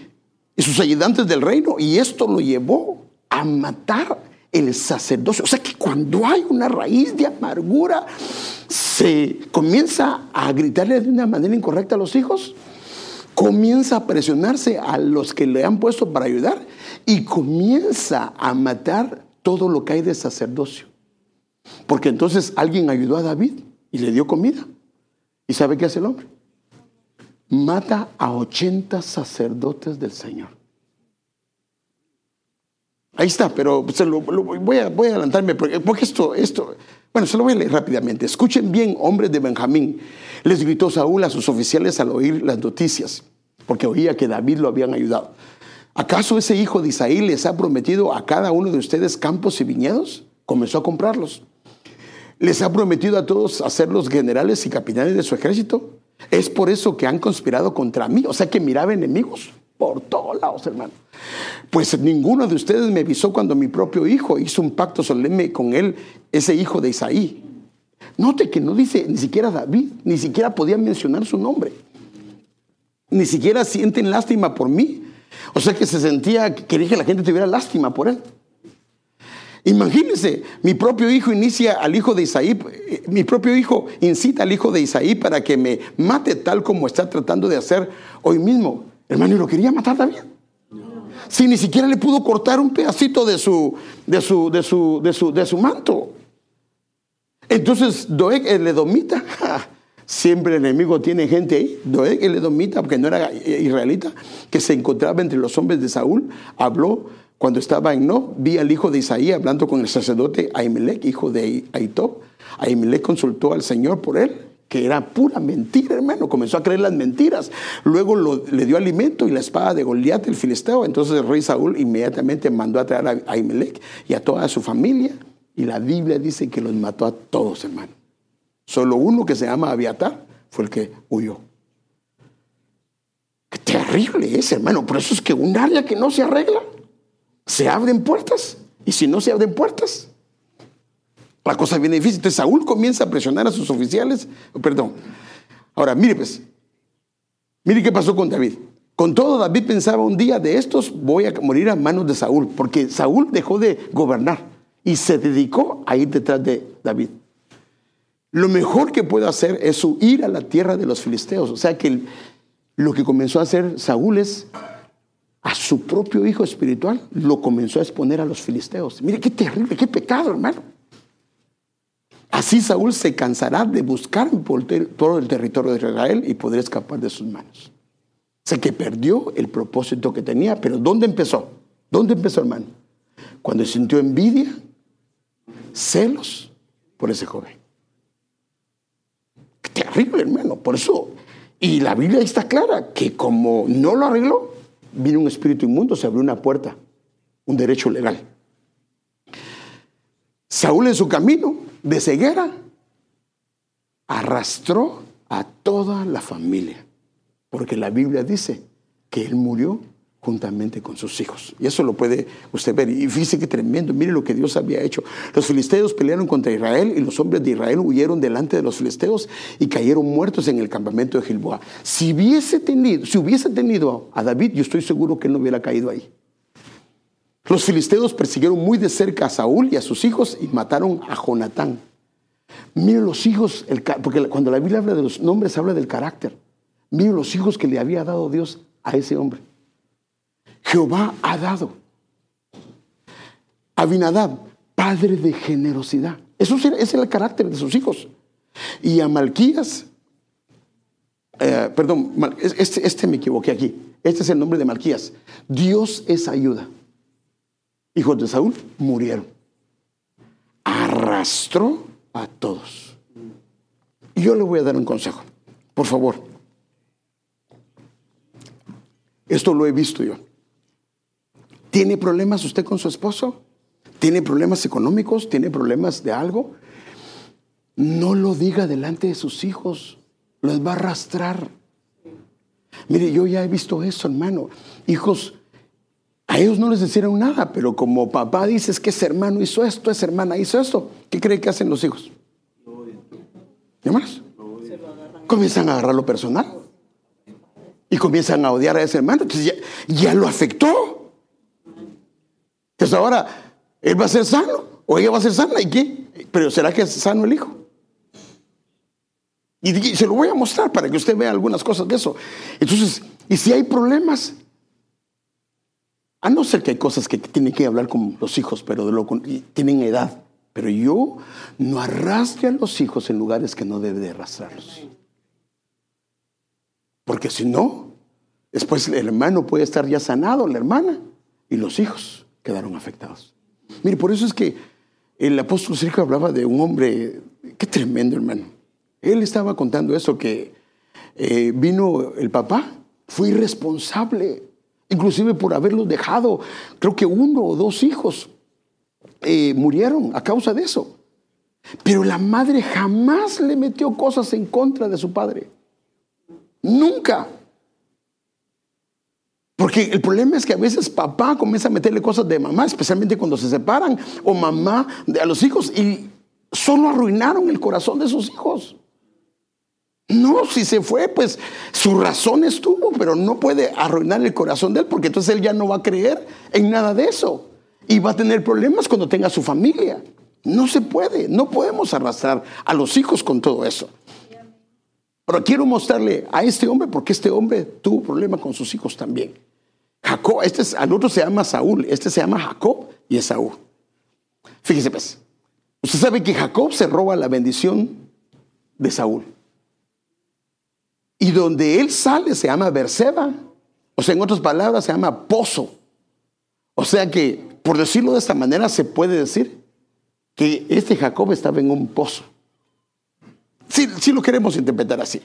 y sus ayudantes del reino, y esto lo llevó a matar el sacerdocio. O sea que cuando hay una raíz de amargura, se comienza a gritarle de una manera incorrecta a los hijos, comienza a presionarse a los que le han puesto para ayudar y comienza a matar todo lo que hay de sacerdocio. Porque entonces alguien ayudó a David y le dio comida. ¿Y sabe qué hace el hombre? Mata a 80 sacerdotes del Señor. Ahí está, pero voy, a, adelantarme porque, esto, esto, bueno, se lo voy a leer rápidamente. Escuchen bien, hombres de Benjamín. Les gritó Saúl a sus oficiales al oír las noticias, porque oía que David lo habían ayudado. ¿Acaso ese hijo de Isaí les ha prometido a cada uno de ustedes campos y viñedos? Comenzó a comprarlos. ¿Les ha prometido a todos hacerlos generales y capitanes de su ejército? Es por eso que han conspirado contra mí, o sea que miraba enemigos por todos lados, hermano. Pues ninguno de ustedes me avisó cuando mi propio hijo hizo un pacto solemne con él, ese hijo de Isaí. Note que no dice ni siquiera David, ni siquiera podía mencionar su nombre. Ni siquiera sienten lástima por mí. O sea que se sentía, que quería que la gente tuviera lástima por él. Imagínense, mi propio hijo inicia al hijo de Isaí, eh, mi propio hijo incita al hijo de Isaí para que me mate tal como está tratando de hacer hoy mismo. Hermano, ¿y lo quería matar también? Si ni siquiera le pudo cortar un pedacito de su, de su, de su, de su, de su manto. Entonces, Doeg, el edomita, siempre el enemigo tiene gente ahí. Doeg, el edomita, porque no era israelita, que se encontraba entre los hombres de Saúl, habló cuando estaba en No, vi al hijo de Isaí hablando con el sacerdote Ahimelech, hijo de Aitob. Ahimelech consultó al Señor por él que era pura mentira, hermano. Comenzó a creer las mentiras. Luego le dio alimento y la espada de Goliat, el filisteo. Entonces el rey Saúl inmediatamente mandó a traer a Ahimelech y a toda su familia. Y la Biblia dice que los mató a todos, hermano. Solo uno que se llama Abiatar fue el que huyó. Qué terrible es, hermano. Por eso es que un área que no se arregla, se abren puertas. Y si no se abren puertas, La cosa viene difícil. Entonces Saúl comienza a presionar a sus oficiales. Perdón. Ahora, mire pues. Mire qué pasó con David. Con todo, David pensaba un día de estos voy a morir a manos de Saúl, porque Saúl dejó de gobernar y se dedicó a ir detrás de David. Lo mejor que puede hacer es huir a la tierra de los filisteos. O sea que lo que comenzó a hacer Saúl es a su propio hijo espiritual, lo comenzó a exponer a los filisteos. Mire qué terrible, qué pecado, hermano. Así Saúl se cansará de buscar por todo el territorio de Israel y podrá escapar de sus manos. Sé que perdió el propósito que tenía, pero ¿dónde empezó? ¿Dónde empezó, hermano? Cuando sintió envidia, celos por ese joven. Qué terrible, hermano. Por eso, y la Biblia está clara, que como no lo arregló, vino un espíritu inmundo, se abrió una puerta, un derecho legal. Saúl en su camino de ceguera arrastró a toda la familia. Porque la Biblia dice que él murió juntamente con sus hijos. Y eso lo puede usted ver. Y fíjese que tremendo, mire lo que Dios había hecho. Los filisteos pelearon contra Israel y los hombres de Israel huyeron delante de los filisteos y cayeron muertos en el campamento de Gilboa. Si hubiese tenido, si hubiese tenido a David, yo estoy seguro que él no hubiera caído ahí. Los filisteos persiguieron muy de cerca a Saúl y a sus hijos y mataron a Jonatán. Miren los hijos, porque cuando la Biblia habla de los nombres, habla del carácter. Miren los hijos que le había dado Dios a ese hombre. Jehová ha dado. Abinadab, padre de generosidad. Eso es, el carácter de sus hijos. Y a Malquías, eh, perdón, este, este me equivoqué aquí. Este es el nombre de Malquías. Dios es ayuda. Hijos de Saúl murieron. Arrastró a todos. Yo le voy a dar un consejo. Por favor, esto lo he visto yo. ¿Tiene problemas usted con su esposo? ¿Tiene problemas económicos? ¿Tiene problemas de algo? No lo diga delante de sus hijos. Los va a arrastrar. Mire, yo ya he visto eso, hermano. Hijos, a ellos no les hicieron nada, pero como papá dice que ese hermano hizo esto, esa hermana hizo esto, ¿qué cree que hacen los hijos? ¿Qué más? Comienzan a agarrar lo personal y comienzan a odiar a ese hermano. Entonces ya, lo afectó. Entonces ahora él va a ser sano o ella va a ser sana. ¿Y qué? Pero ¿será que es sano el hijo? Y, se lo voy a mostrar para que usted vea algunas cosas de eso. Entonces, y si hay problemas, a no ser que hay cosas que tienen que hablar con los hijos, pero de lo, tienen edad. Pero yo no arrastre a los hijos en lugares que no debe de arrastrarlos. Porque si no, después el hermano puede estar ya sanado, la hermana, y los hijos quedaron afectados. Mire, por eso es que el apóstol Sergio hablaba de un hombre, qué tremendo hermano. Él estaba contando eso, que eh, vino el papá, fue irresponsable, inclusive por haberlos dejado. Creo que uno o dos hijos eh, murieron a causa de eso. Pero la madre jamás le metió cosas en contra de su padre. Nunca. Porque el problema es que a veces papá comienza a meterle cosas de mamá, especialmente cuando se separan, o mamá a los hijos, y solo arruinaron el corazón de sus hijos. No, si se fue, pues su razón estuvo, pero no puede arruinar el corazón de él, porque entonces él ya no va a creer en nada de eso. Y va a tener problemas cuando tenga su familia. No se puede, no podemos arrastrar a los hijos con todo eso. Pero quiero mostrarle a este hombre porque este hombre tuvo problema con sus hijos también. Jacob, este es, al otro se llama Saúl, este se llama Jacob y Esaú. Fíjese pues, usted sabe que Jacob se roba la bendición de Saúl. Y donde él sale se llama Berseba, o sea, en otras palabras se llama pozo. O sea que, por decirlo de esta manera, se puede decir que este Jacob estaba en un pozo. Si, lo queremos interpretar así.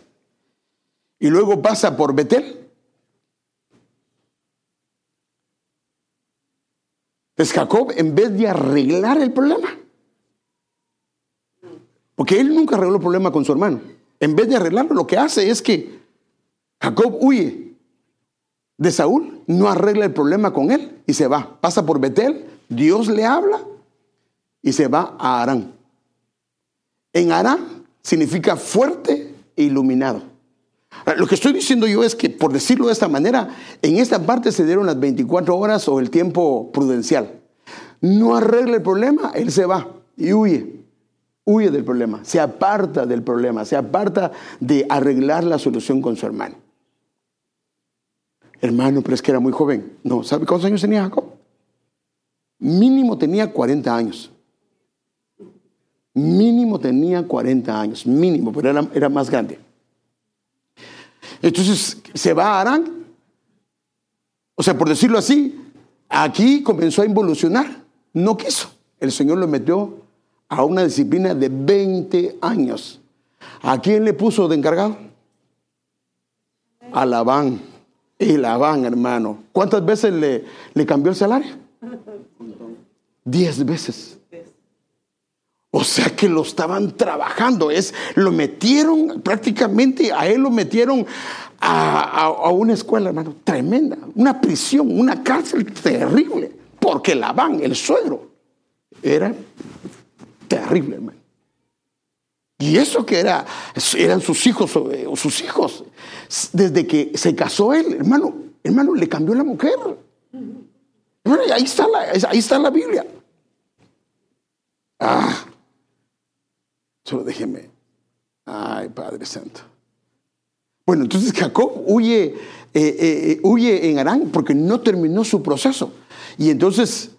Y luego pasa por Betel. Pues Jacob, en vez de arreglar el problema, porque él nunca arregló el problema con su hermano, en vez de arreglarlo, lo que hace es que Jacob huye de Saúl, no arregla el problema con él y se va. Pasa por Betel, Dios le habla y se va a Arán. en Aram significa fuerte e iluminado. Lo que estoy diciendo yo es que, por decirlo de esta manera, en esta parte se dieron las 24 horas o el tiempo prudencial. No arregla el problema, él se va y huye. Huye del problema, se aparta del problema, se aparta de arreglar la solución con su hermano. Hermano, pero es que era muy joven. No, ¿sabe cuántos años tenía Jacob? Mínimo tenía 40 años. Mínimo tenía 40 años, mínimo, pero era, era más grande. Entonces se va a Arán. O sea, por decirlo así, aquí comenzó a involucionar. No quiso. El Señor lo metió a una disciplina de 20 años. ¿A quién le puso de encargado? A Labán. Y Labán, hermano. ¿Cuántas veces le, le cambió el salario? Diez veces. O sea que lo estaban trabajando, es, lo metieron prácticamente, a él lo metieron a, una escuela, hermano, tremenda, una prisión, una cárcel terrible, porque Labán, el suegro, era terrible, hermano. Y eso que era, eran sus hijos eh, o sus hijos, desde que se casó él, hermano, hermano, le cambió la mujer. ahí está la, ahí está la Biblia. Ah, Solo déjeme. Ay, Padre Santo. Bueno, entonces Jacob huye, eh, eh, huye en Arán porque no terminó su proceso. Y entonces,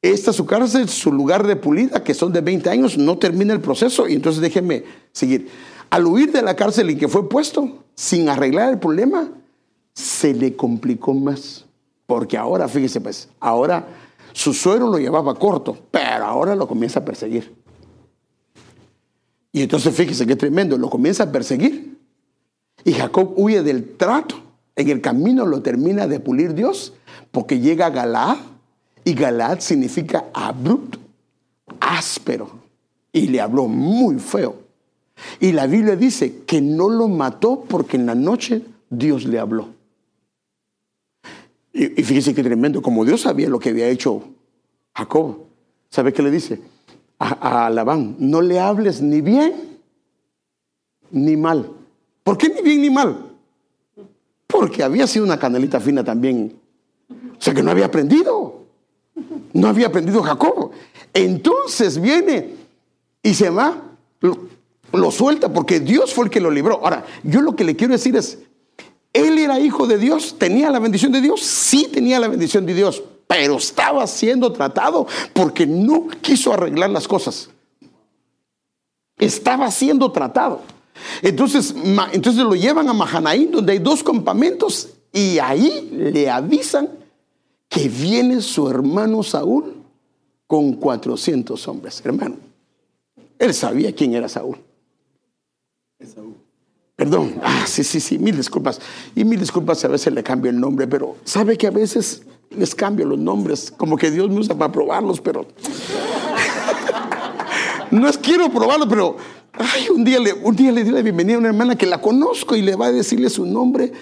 esta su cárcel, su lugar de pulida, que son de 20 años, no termina el proceso. Y entonces déjeme seguir. Al huir de la cárcel en que fue puesto, sin arreglar el problema, se le complicó más. Porque ahora, fíjese pues, ahora su suero lo llevaba corto, pero ahora lo comienza a perseguir. Y entonces fíjese qué tremendo, lo comienza a perseguir. Y Jacob huye del trato. En el camino lo termina de pulir Dios porque llega a Galaad y Galaad significa abrupto, áspero. Y le habló muy feo. Y la Biblia dice que no lo mató porque en la noche Dios le habló. Y, y fíjese qué tremendo, como Dios sabía lo que había hecho Jacob, ¿sabe qué le dice? A, Labán, no le hables ni bien ni mal. ¿Por qué ni bien ni mal? Porque había sido una canalita fina también. O sea que no había aprendido. No había aprendido Jacob. Entonces viene y se va, lo, lo, suelta porque Dios fue el que lo libró. Ahora, yo lo que le quiero decir es, él era hijo de Dios, tenía la bendición de Dios, sí tenía la bendición de Dios, pero estaba siendo tratado porque no quiso arreglar las cosas. Estaba siendo tratado. Entonces, entonces lo llevan a Mahanaín, donde hay dos campamentos, y ahí le avisan que viene su hermano Saúl con 400 hombres. Hermano, él sabía quién era Saúl. Saúl. Perdón, ah, sí, sí, sí, mil disculpas. Y mil disculpas a veces le cambio el nombre, pero sabe que a veces les cambio los nombres, como que Dios me usa para probarlos, pero no es quiero probarlos, pero ay, un día le, un día le di la bienvenida a una hermana que la conozco y le va a decirle su nombre.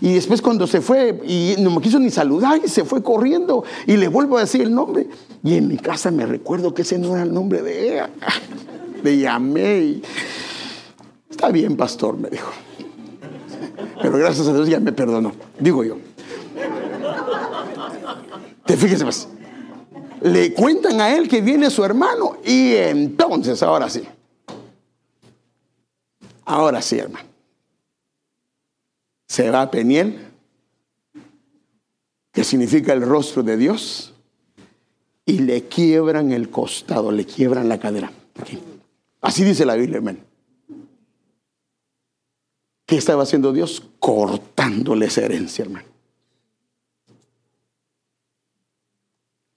Y después cuando se fue y no me quiso ni saludar y se fue corriendo y le vuelvo a decir el nombre. Y en mi casa me recuerdo que ese no era el nombre de ella. Le llamé y está bien, pastor, me dijo. Pero gracias a Dios ya me perdonó, digo yo. Te fíjese más. Le cuentan a él que viene su hermano y entonces, ahora sí. Ahora sí, hermano. Se va a Peniel, que significa el rostro de Dios, y le quiebran el costado, le quiebran la cadera. Así dice la Biblia, hermano. ¿Qué estaba haciendo Dios? Cortándole esa herencia, hermano.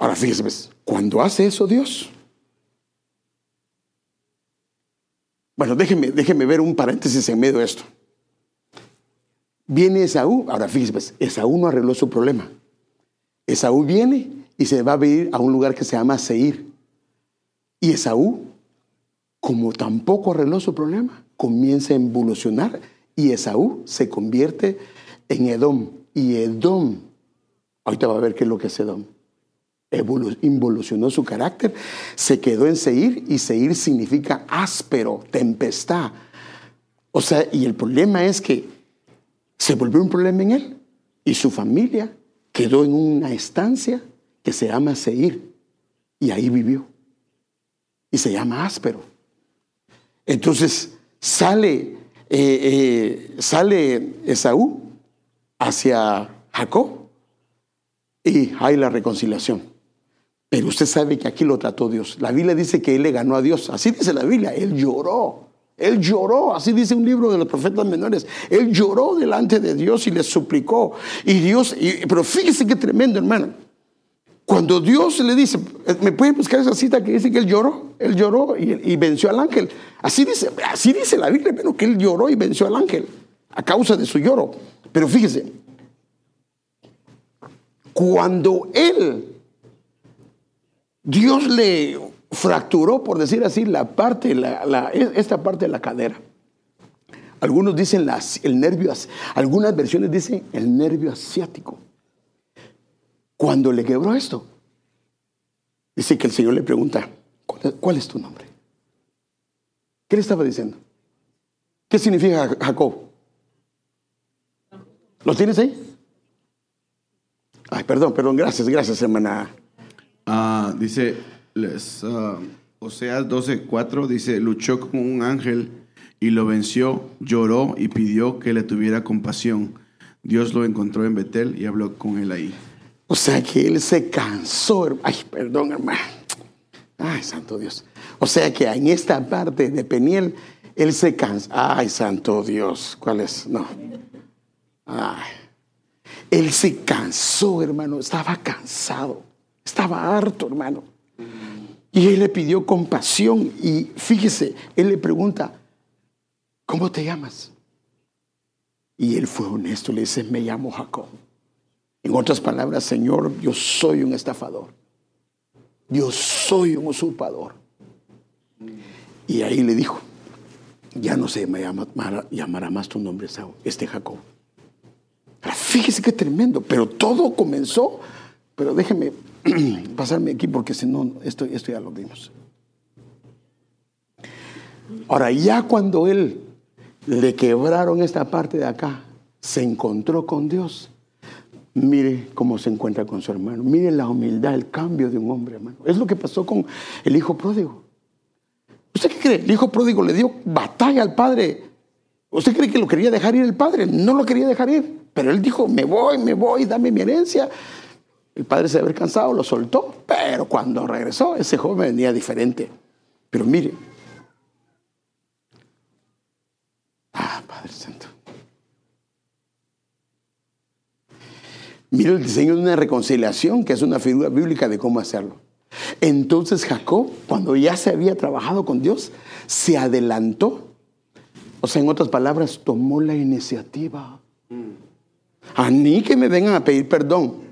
Ahora fíjese, pues, cuando hace eso Dios. Bueno, déjeme, ver un paréntesis en medio de esto. Viene Esaú, ahora fíjese, pues, Esaú no arregló su problema. Esaú viene y se va a venir a un lugar que se llama Seir. Y Esaú, como tampoco arregló su problema, comienza a evolucionar y Esaú se convierte en Edom. Y Edom, ahorita va a ver qué es lo que es Edom. Involucionó su carácter, se quedó en Seir y Seir significa áspero, tempestad. O sea, y el problema es que se volvió un problema en él y su familia quedó en una estancia que se llama Seir y ahí vivió. Y se llama áspero. Entonces sale, eh, eh, sale Esaú hacia Jacob y hay la reconciliación. Pero usted sabe que aquí lo trató Dios. La Biblia dice que él le ganó a Dios. Así dice la Biblia. Él lloró. Él lloró, así dice un libro de los profetas menores. Él lloró delante de Dios y le suplicó. Y Dios, pero fíjese qué tremendo, hermano. Cuando Dios le dice, ¿me puede buscar esa cita que dice que él lloró? Él lloró y, venció al ángel. Así dice, así dice la Biblia, pero que él lloró y venció al ángel a causa de su lloro. Pero fíjese, cuando él, Dios le fracturó, por decir así, la parte, esta parte de la cadera. Algunos dicen el nervio, algunas versiones dicen el nervio asiático. Cuando le quebró esto, dice que el Señor le pregunta, ¿cuál es, tu nombre? ¿Qué le estaba diciendo? ¿Qué significa Jacob? ¿Lo tienes ahí? Ay, perdón, perdón, gracias, gracias, hermana. Ah, dice, les, uh, Oseas 12:4 dice, luchó como un ángel y lo venció, lloró y pidió que le tuviera compasión. Dios lo encontró en Betel y habló con él ahí. O sea que él se cansó. Ay, perdón, hermano. Ay, santo Dios. O sea que en esta parte de Peniel, él se cansa. Ay, santo Dios. ¿Cuál es? No. Ay. Él se cansó, hermano. Estaba cansado. Estaba harto, hermano. Y él le pidió compasión y fíjese, él le pregunta, ¿cómo te llamas? Y él fue honesto, le dice, me llamo Jacob. En otras palabras, Señor, yo soy un estafador. Yo soy un usurpador. Y ahí le dijo, ya no se me llamará más tu nombre, este Jacob. fíjese qué tremendo, pero todo comenzó, pero déjeme pasarme aquí porque si no, esto, esto ya lo vimos. Ahora, ya cuando él le quebraron esta parte de acá, se encontró con Dios. Mire cómo se encuentra con su hermano. Mire la humildad, el cambio de un hombre, hermano. Es lo que pasó con el hijo pródigo. ¿Usted qué cree? El hijo pródigo le dio batalla al padre. ¿Usted cree que lo quería dejar ir el padre? No lo quería dejar ir. Pero él dijo, me voy, me voy, dame mi herencia. El padre se había cansado, lo soltó, pero cuando regresó, ese joven venía diferente. Pero mire, ah, Padre Santo. Mire el diseño de una reconciliación, que es una figura bíblica de cómo hacerlo. Entonces Jacob, cuando ya se había trabajado con Dios, se adelantó. O sea, en otras palabras, tomó la iniciativa. A mí que me vengan a pedir perdón.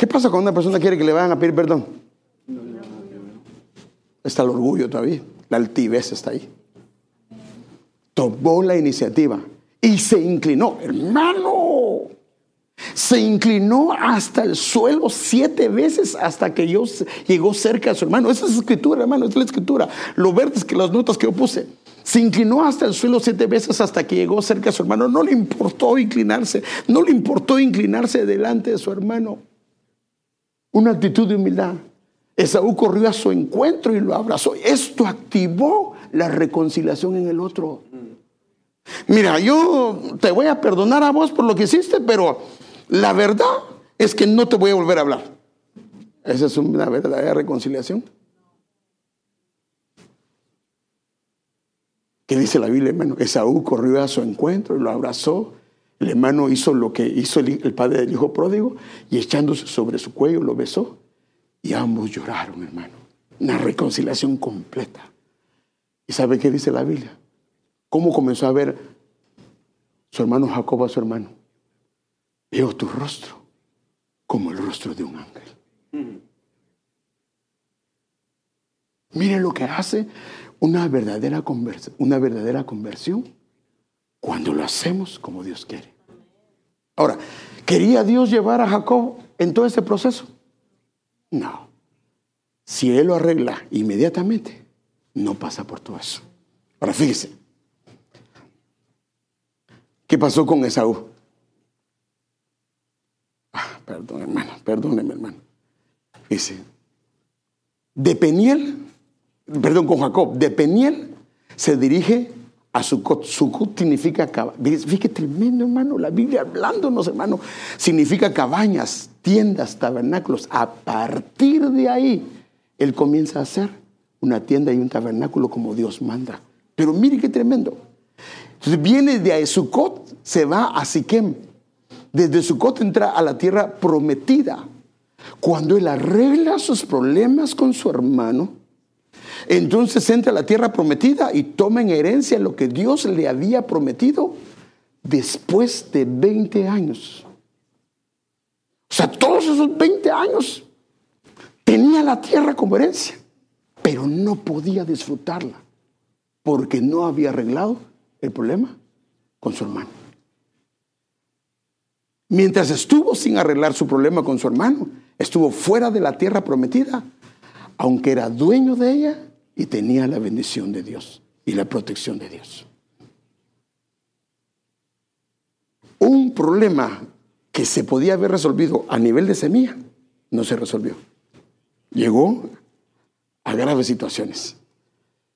¿Qué pasa cuando una persona quiere que le vayan a pedir perdón? Está el orgullo todavía, la altivez está ahí. Tomó la iniciativa y se inclinó, hermano. Se inclinó hasta el suelo siete veces hasta que Dios llegó cerca a su hermano. Esa es la escritura, hermano, esa es la escritura. Lo verdes que las notas que yo puse. Se inclinó hasta el suelo siete veces hasta que llegó cerca a su hermano. No le importó inclinarse, no le importó inclinarse delante de su hermano una actitud de humildad. Esaú corrió a su encuentro y lo abrazó. Esto activó la reconciliación en el otro. Mira, yo te voy a perdonar a vos por lo que hiciste, pero la verdad es que no te voy a volver a hablar. Esa es una verdadera reconciliación. ¿Qué dice la Biblia, hermano? Esaú corrió a su encuentro y lo abrazó el hermano hizo lo que hizo el, padre del hijo pródigo y echándose sobre su cuello lo besó y ambos lloraron, hermano. Una reconciliación completa. ¿Y sabe qué dice la Biblia? ¿Cómo comenzó a ver su hermano Jacob a su hermano? Veo tu rostro como el rostro de un ángel. Mire lo que hace una verdadera, una verdadera conversión cuando lo hacemos como Dios quiere. Ahora, ¿quería Dios llevar a Jacob en todo ese proceso? No. Si él lo arregla inmediatamente, no pasa por todo eso. Ahora fíjese. ¿Qué pasó con Esaú? Ah, perdón, hermano, perdóneme, hermano. Dice, de Peniel, perdón, con Jacob, de Peniel se dirige a Sucot. Sucot significa cabañas. Fíjate, tremendo, hermano. La Biblia hablándonos, hermano. Significa cabañas, tiendas, tabernáculos. A partir de ahí, él comienza a hacer una tienda y un tabernáculo como Dios manda. Pero mire qué tremendo. Entonces viene de Sucot, se va a Siquem. Desde Sucot entra a la tierra prometida. Cuando él arregla sus problemas con su hermano, entonces entra a la tierra prometida y toma en herencia lo que Dios le había prometido después de 20 años. O sea, todos esos 20 años tenía la tierra como herencia, pero no podía disfrutarla porque no había arreglado el problema con su hermano. Mientras estuvo sin arreglar su problema con su hermano, estuvo fuera de la tierra prometida, aunque era dueño de ella y tenía la bendición de Dios y la protección de Dios. Un problema que se podía haber resolvido a nivel de semilla, no se resolvió. Llegó a graves situaciones.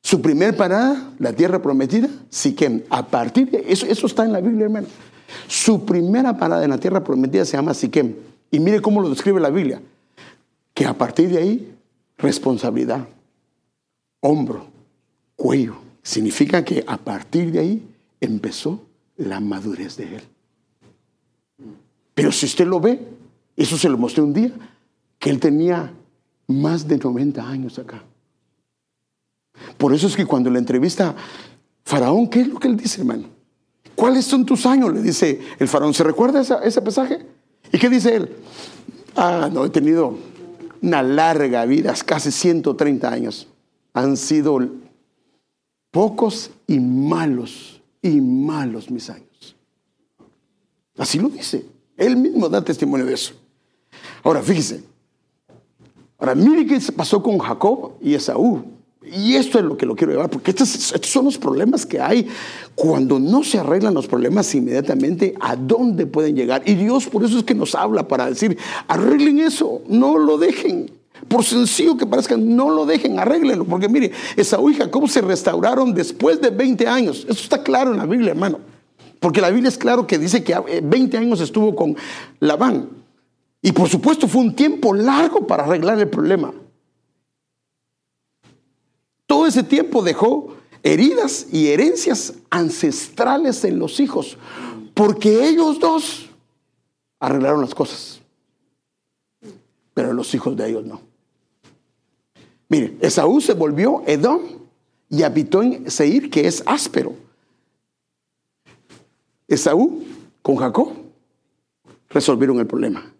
Su primer parada, la tierra prometida, Siquem. A partir de eso, eso está en la Biblia, hermano. Su primera parada en la tierra prometida se llama Siquem. Y mire cómo lo describe la Biblia. Que a partir de ahí, responsabilidad, hombro, cuello. Significa que a partir de ahí empezó la madurez de él. Pero si usted lo ve, eso se lo mostré un día, que él tenía más de 90 años acá. Por eso es que cuando le entrevista Faraón, ¿qué es lo que él dice, hermano? ¿Cuáles son tus años? Le dice el faraón. ¿Se recuerda ese pasaje? ¿Y qué dice él? Ah, no, he tenido una larga vida, casi 130 años. Han sido pocos y malos, y malos mis años. Así lo dice. Él mismo da testimonio de eso. Ahora, fíjese. Ahora, mire qué pasó con Jacob y Esaú. Y esto es lo que lo quiero llevar, porque estos, son los problemas que hay. Cuando no se arreglan los problemas inmediatamente, ¿a dónde pueden llegar? Y Dios por eso es que nos habla para decir, arreglen eso, no lo dejen. Por sencillo que parezca, no lo dejen, arréglenlo. Porque mire, Esaú y Jacob se restauraron después de 20 años. Eso está claro en la Biblia, hermano. Porque la Biblia es claro que dice que 20 años estuvo con Labán. Y por supuesto fue un tiempo largo para arreglar el problema. Todo ese tiempo dejó heridas y herencias ancestrales en los hijos, porque ellos dos arreglaron las cosas, pero los hijos de ellos no. Mire, Esaú se volvió Edom y habitó en Seir, que es áspero. Esaú con Jacob resolvieron el problema.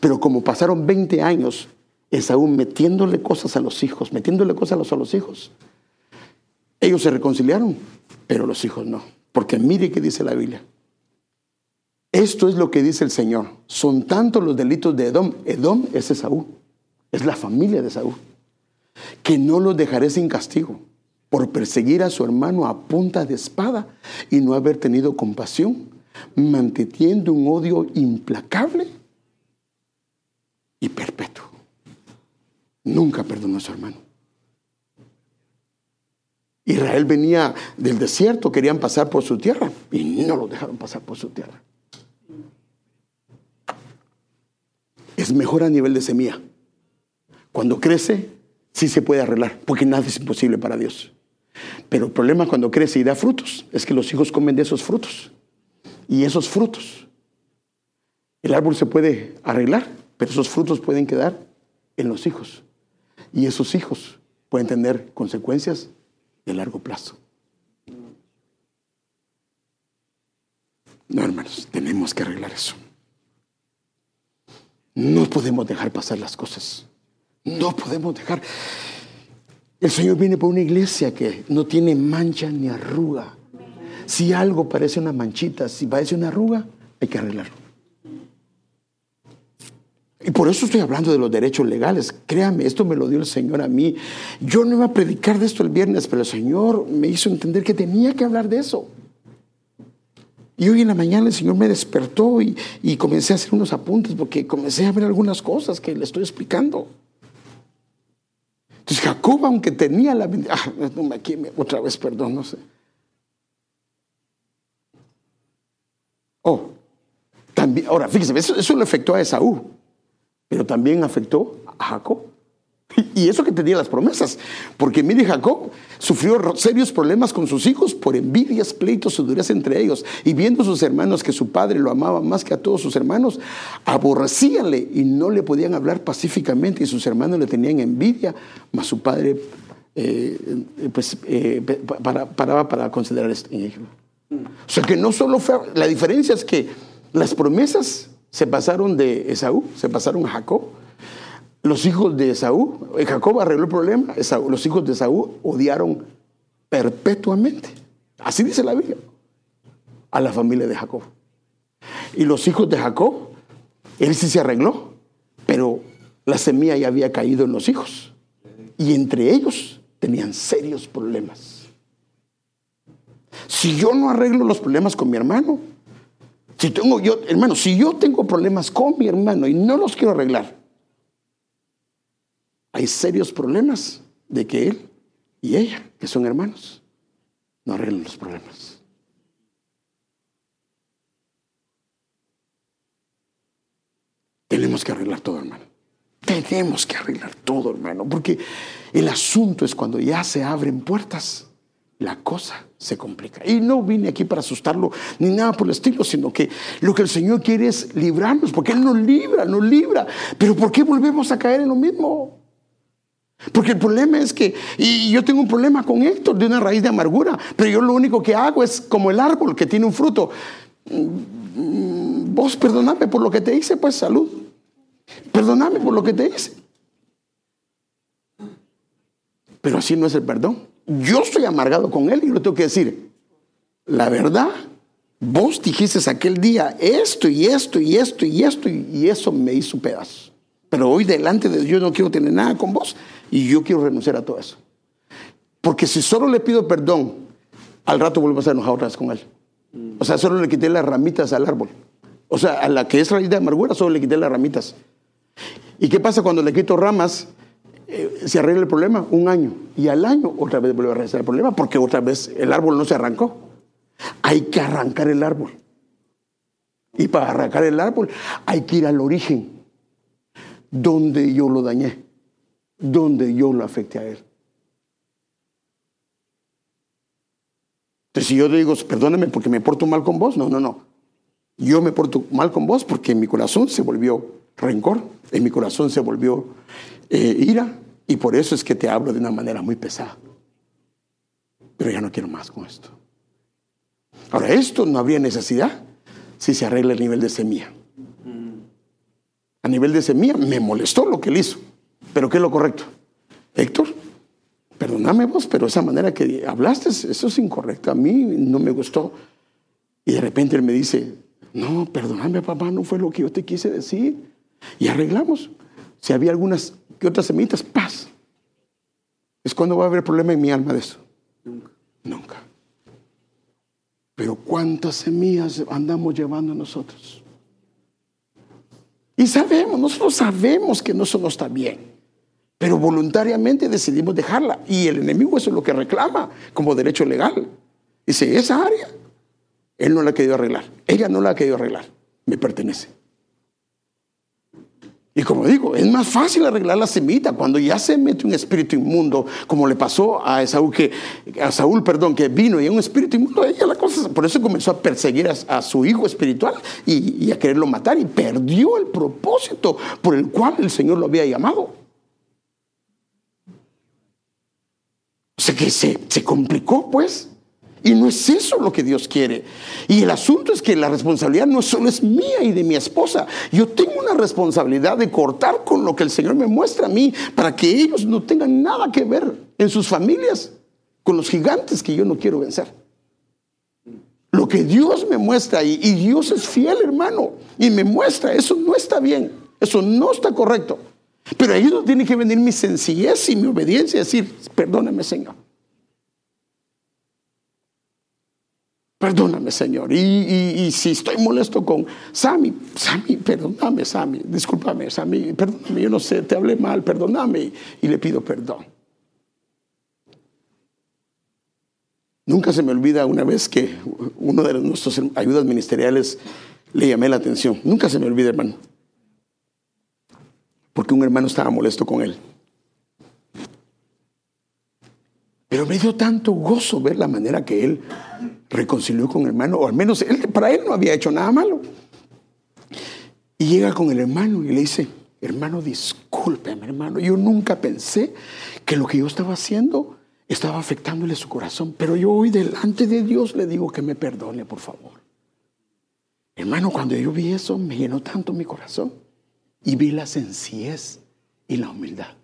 Pero como pasaron 20 años Esaú metiéndole cosas a los hijos, metiéndole cosas a los hijos. Ellos se reconciliaron, pero los hijos no. Porque mire qué dice la Biblia. Esto es lo que dice el Señor. Son tantos los delitos de Edom. Edom es Esaú. Es la familia de Esaú. Que no los dejaré sin castigo por perseguir a su hermano a punta de espada y no haber tenido compasión, manteniendo un odio implacable y perpetuo. Nunca perdonó a su hermano. Israel venía del desierto, querían pasar por su tierra y no lo dejaron pasar por su tierra. Es mejor a nivel de semilla. Cuando crece, sí se puede arreglar, porque nada es imposible para Dios. Pero el problema cuando crece y da frutos es que los hijos comen de esos frutos. Y esos frutos, el árbol se puede arreglar, pero esos frutos pueden quedar en los hijos y esos hijos pueden tener consecuencias de largo plazo. No, hermanos, tenemos que arreglar eso. No podemos dejar pasar las cosas. No podemos dejar. El Señor viene por una iglesia que no tiene mancha ni arruga. Si algo parece una manchita, si parece una arruga, hay que arreglarlo. Y por eso estoy hablando de los derechos legales. Créame, esto me lo dio el Señor a mí. Yo no iba a predicar de esto el viernes, pero el Señor me hizo entender que tenía que hablar de eso. Y hoy en la mañana el Señor me despertó y, y comencé a hacer unos apuntes porque comencé a ver algunas cosas que le estoy explicando. Entonces Jacob, aunque tenía la bendición, ah, aquí otra vez, perdón, no sé. Oh, también, ahora fíjese, eso, eso le afectó a Esaú, pero también afectó a Jacob. Y eso que tenía las promesas, porque mire Jacob sufrió serios problemas con sus hijos por envidias, pleitos y dureza entre ellos. Y viendo sus hermanos que su padre lo amaba más que a todos sus hermanos, aborrecíanle y no le podían hablar pacíficamente y sus hermanos le tenían envidia, mas su padre eh, pues, eh, paraba para considerar esto en. O sea que no solo fue, la diferencia es que las promesas se pasaron de Esaú, se pasaron a Jacob los hijos de Esaú, Jacob arregló el problema, los hijos de Esaú odiaron perpetuamente, así dice la Biblia, a la familia de Jacob. Y los hijos de Jacob, él sí se arregló, pero la semilla ya había caído en los hijos. Y entre ellos tenían serios problemas. Si yo no arreglo los problemas con mi hermano, si tengo yo, hermano, si yo tengo problemas con mi hermano y no los quiero arreglar, hay serios problemas de que él y ella, que son hermanos, no arreglan los problemas. Tenemos que arreglar todo, hermano. Tenemos que arreglar todo, hermano, porque el asunto es cuando ya se abren puertas, la cosa se complica. Y no vine aquí para asustarlo ni nada por el estilo, sino que lo que el Señor quiere es librarnos, porque Él nos libra, nos libra. Pero ¿por qué volvemos a caer en lo mismo? Porque el problema es que, y yo tengo un problema con Héctor de una raíz de amargura, pero yo lo único que hago es como el árbol que tiene un fruto. Mm, vos perdoname por lo que te hice, pues salud. Perdoname por lo que te hice. Pero así no es el perdón. Yo estoy amargado con él y lo tengo que decir. La verdad, vos dijiste aquel día esto y esto y esto y esto y eso me hizo pedazo. Pero hoy delante de Dios no quiero tener nada con vos y yo quiero renunciar a todo eso. Porque si solo le pido perdón, al rato vuelvo a estar enojado otra con él. O sea, solo le quité las ramitas al árbol. O sea, a la que es raíz de amargura, solo le quité las ramitas. ¿Y qué pasa cuando le quito ramas? Eh, se arregla el problema un año. Y al año otra vez vuelve a arreglar el problema porque otra vez el árbol no se arrancó. Hay que arrancar el árbol. Y para arrancar el árbol hay que ir al origen, donde yo lo dañé donde yo lo afecte a él. Entonces, si yo digo, perdóname porque me porto mal con vos, no, no, no. Yo me porto mal con vos porque en mi corazón se volvió rencor, en mi corazón se volvió eh, ira, y por eso es que te hablo de una manera muy pesada. Pero ya no quiero más con esto. Ahora, esto no habría necesidad si se arregla el nivel de semilla. A nivel de semilla me molestó lo que él hizo. Pero ¿qué es lo correcto? Héctor, perdóname vos, pero esa manera que hablaste, eso es incorrecto. A mí no me gustó. Y de repente él me dice, no, perdóname papá, no fue lo que yo te quise decir. Y arreglamos. Si había algunas que otras semitas, paz. Es cuando va a haber problema en mi alma de eso. Nunca. Nunca. Pero ¿cuántas semillas andamos llevando nosotros? Y sabemos, nosotros sabemos que no eso no está bien, pero voluntariamente decidimos dejarla. Y el enemigo eso es lo que reclama como derecho legal. Dice, esa área, él no la ha querido arreglar, ella no la ha querido arreglar, me pertenece. Y como digo, es más fácil arreglar la semita cuando ya se mete un espíritu inmundo, como le pasó a Saúl, que, a Saúl, perdón, que vino y un espíritu inmundo, ella la cosa, por eso comenzó a perseguir a, su hijo espiritual y, y, a quererlo matar y perdió el propósito por el cual el Señor lo había llamado. O sea que se, se complicó, pues. Y no es eso lo que Dios quiere. Y el asunto es que la responsabilidad no solo es mía y de mi esposa. Yo tengo una responsabilidad de cortar con lo que el Señor me muestra a mí para que ellos no tengan nada que ver en sus familias con los gigantes que yo no quiero vencer. Lo que Dios me muestra y, y Dios es fiel, hermano, y me muestra, eso no está bien. Eso no está correcto. Pero ahí no tiene que venir mi sencillez y mi obediencia y decir, perdóname Señor. Perdóname, Señor. Y, si estoy molesto con Sammy, Sammy, perdóname, Sammy. Discúlpame, Sammy, perdóname. Yo no sé, te hablé mal, perdóname. Y le pido perdón. Nunca se me olvida una vez que uno de nuestros ayudas ministeriales le llamé la atención. Nunca se me olvida, hermano. Porque un hermano estaba molesto con él. Pero me dio tanto gozo ver la manera que él reconcilió con el hermano, o al menos él, para él no había hecho nada malo. Y llega con el hermano y le dice, hermano, discúlpeme, hermano, yo nunca pensé que lo que yo estaba haciendo estaba afectándole su corazón, pero yo hoy delante de Dios le digo que me perdone, por favor. Hermano, cuando yo vi eso, me llenó tanto mi corazón y vi la sencillez y la humildad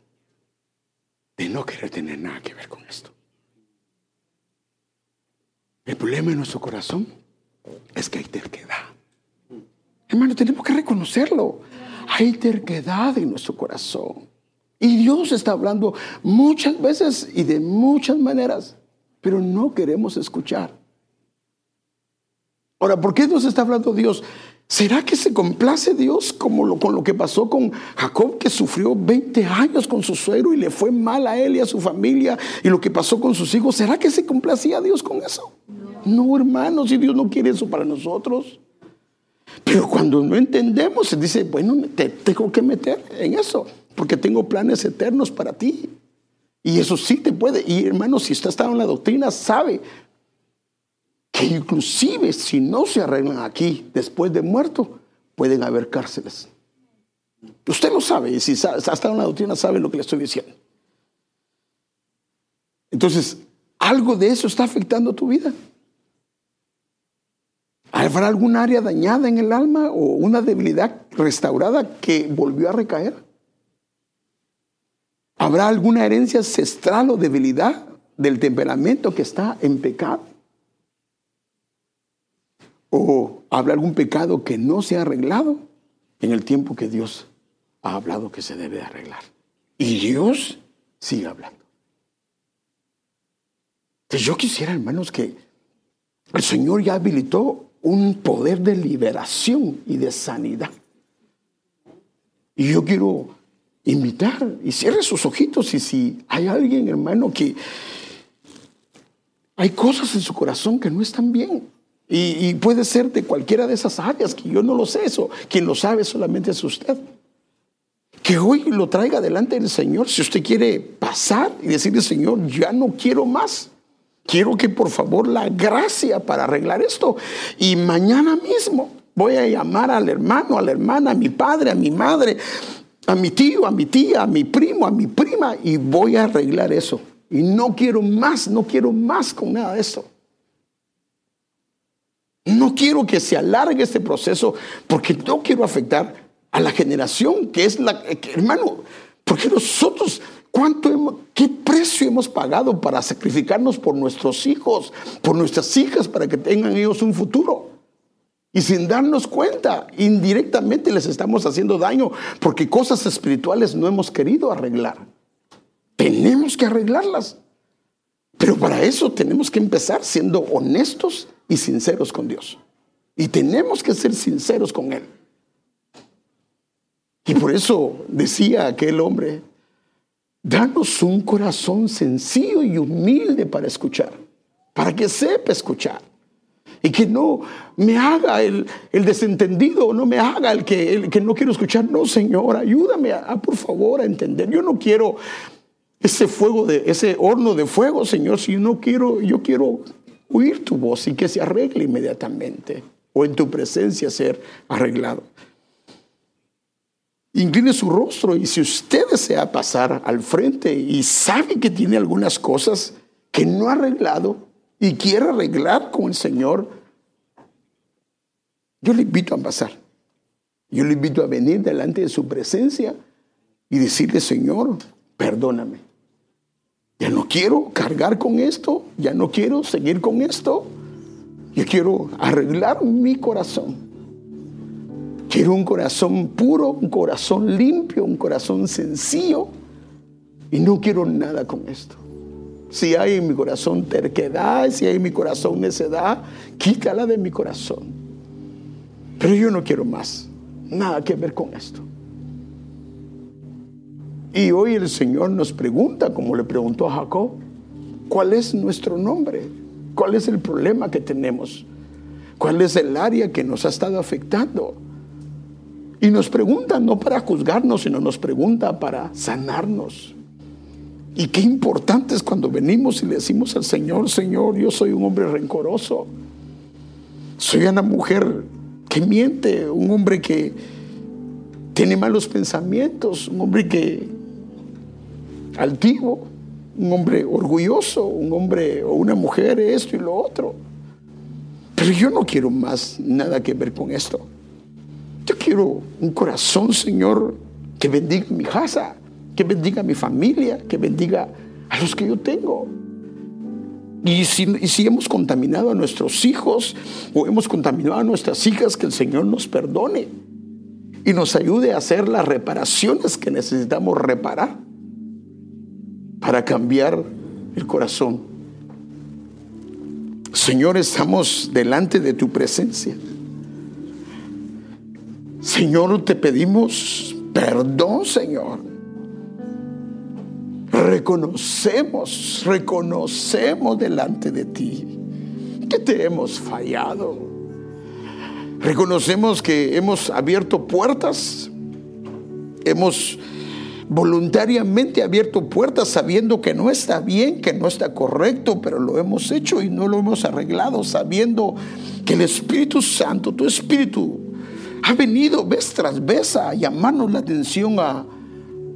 de no querer tener nada que ver con esto. El problema en nuestro corazón es que hay terquedad. Hermano, tenemos que reconocerlo. Hay terquedad en nuestro corazón. Y Dios está hablando muchas veces y de muchas maneras, pero no queremos escuchar. Ahora, ¿por qué nos está hablando Dios? ¿Será que se complace Dios como con lo que pasó con Jacob, que sufrió 20 años con su suegro y le fue mal a él y a su familia y lo que pasó con sus hijos? ¿Será que se complacía Dios con eso? No, no hermanos, si Dios no quiere eso para nosotros. Pero cuando no entendemos, se dice, bueno, te tengo que meter en eso, porque tengo planes eternos para ti. Y eso sí te puede. Y hermano, si usted está en la doctrina, sabe que inclusive si no se arreglan aquí después de muerto, pueden haber cárceles. Usted lo sabe, y si hasta en la doctrina sabe lo que le estoy diciendo. Entonces, algo de eso está afectando tu vida. ¿Habrá algún área dañada en el alma o una debilidad restaurada que volvió a recaer? ¿Habrá alguna herencia ancestral o debilidad del temperamento que está en pecado? O habla algún pecado que no se ha arreglado en el tiempo que Dios ha hablado que se debe arreglar. Y Dios sigue hablando. Entonces yo quisiera, hermanos, que el Señor ya habilitó un poder de liberación y de sanidad. Y yo quiero invitar y cierre sus ojitos y si hay alguien, hermano, que hay cosas en su corazón que no están bien, y, puede ser de cualquiera de esas áreas, que yo no lo sé eso. Quien lo sabe solamente es usted. Que hoy lo traiga delante del Señor. Si usted quiere pasar y decirle, Señor, ya no quiero más. Quiero que por favor la gracia para arreglar esto. Y mañana mismo voy a llamar al hermano, a la hermana, a mi padre, a mi madre, a mi tío, a mi tía, a mi primo, a mi prima. Y voy a arreglar eso. Y no quiero más, no quiero más con nada de eso. No quiero que se alargue este proceso porque no quiero afectar a la generación que es la, hermano, porque nosotros, ¿cuánto qué precio hemos pagado para sacrificarnos por nuestros hijos, por nuestras hijas, para que tengan ellos un futuro? Y sin darnos cuenta, indirectamente les estamos haciendo daño porque cosas espirituales no hemos querido arreglar. Tenemos que arreglarlas. Pero para eso tenemos que empezar siendo honestos y sinceros con Dios. Y tenemos que ser sinceros con Él. Y por eso decía aquel hombre, danos un corazón sencillo y humilde para escuchar, para que sepa escuchar. Y que no me haga el, desentendido, no me haga el que, el que no quiero escuchar. No, Señor, ayúdame a, por favor a entender. Yo no quiero ese fuego de ese horno de fuego, Señor, si yo no quiero, yo quiero oír tu voz y que se arregle inmediatamente o en tu presencia ser arreglado. Incline su rostro y si usted desea pasar al frente y sabe que tiene algunas cosas que no ha arreglado y quiere arreglar con el Señor, yo le invito a pasar. Yo le invito a venir delante de su presencia y decirle, Señor, perdóname. Ya no quiero cargar con esto, ya no quiero seguir con esto. Yo quiero arreglar mi corazón. Quiero un corazón puro, un corazón limpio, un corazón sencillo. Y no quiero nada con esto. Si hay en mi corazón terquedad, si hay en mi corazón necedad, quítala de mi corazón. Pero yo no quiero más. Nada que ver con esto. Y hoy el Señor nos pregunta, como le preguntó a Jacob, ¿cuál es nuestro nombre? ¿Cuál es el problema que tenemos? ¿Cuál es el área que nos ha estado afectando? Y nos pregunta no para juzgarnos, sino nos pregunta para sanarnos. Y qué importante es cuando venimos y le decimos al Señor, Señor, yo soy un hombre rencoroso. Soy una mujer que miente, un hombre que tiene malos pensamientos, un hombre que altivo, un hombre orgulloso, un hombre o una mujer, esto y lo otro. Pero yo no quiero más nada que ver con esto. Yo quiero un corazón, Señor, que bendiga mi casa, que bendiga mi familia, que bendiga a los que yo tengo. Y si, y si, hemos contaminado a nuestros hijos o hemos contaminado a nuestras hijas, que el Señor nos perdone y nos ayude a hacer las reparaciones que necesitamos reparar para cambiar el corazón. Señor, estamos delante de tu presencia. Señor, te pedimos perdón, Señor. Reconocemos, reconocemos delante de ti que te hemos fallado. Reconocemos que hemos abierto puertas, hemos voluntariamente abierto puertas sabiendo que no está bien, que no está correcto, pero lo hemos hecho y no lo hemos arreglado, sabiendo que el Espíritu Santo, tu Espíritu, ha venido vez tras vez a llamarnos la atención, a,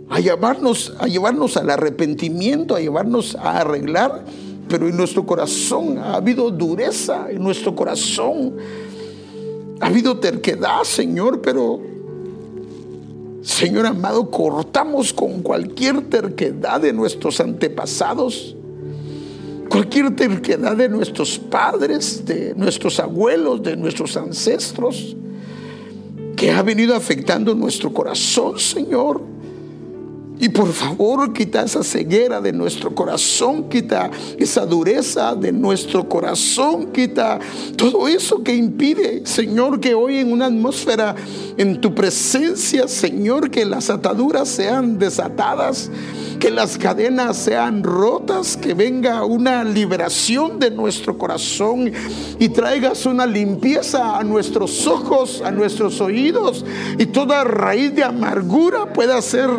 a, llevarnos, a llevarnos al arrepentimiento, a llevarnos a arreglar, pero en nuestro corazón ha habido dureza, en nuestro corazón ha habido terquedad, Señor, pero Señor amado, cortamos con cualquier terquedad de nuestros antepasados, cualquier terquedad de nuestros padres, de nuestros abuelos, de nuestros ancestros que ha venido afectando nuestro corazón, Señor. Y por favor, quita esa ceguera de nuestro corazón, quita esa dureza de nuestro corazón, quita todo eso que impide, Señor, que hoy en una atmósfera, en tu presencia, Señor, que las ataduras sean desatadas que las cadenas sean rotas, que venga una liberación de nuestro corazón y traigas una limpieza a nuestros ojos, a nuestros oídos y toda raíz de amargura pueda ser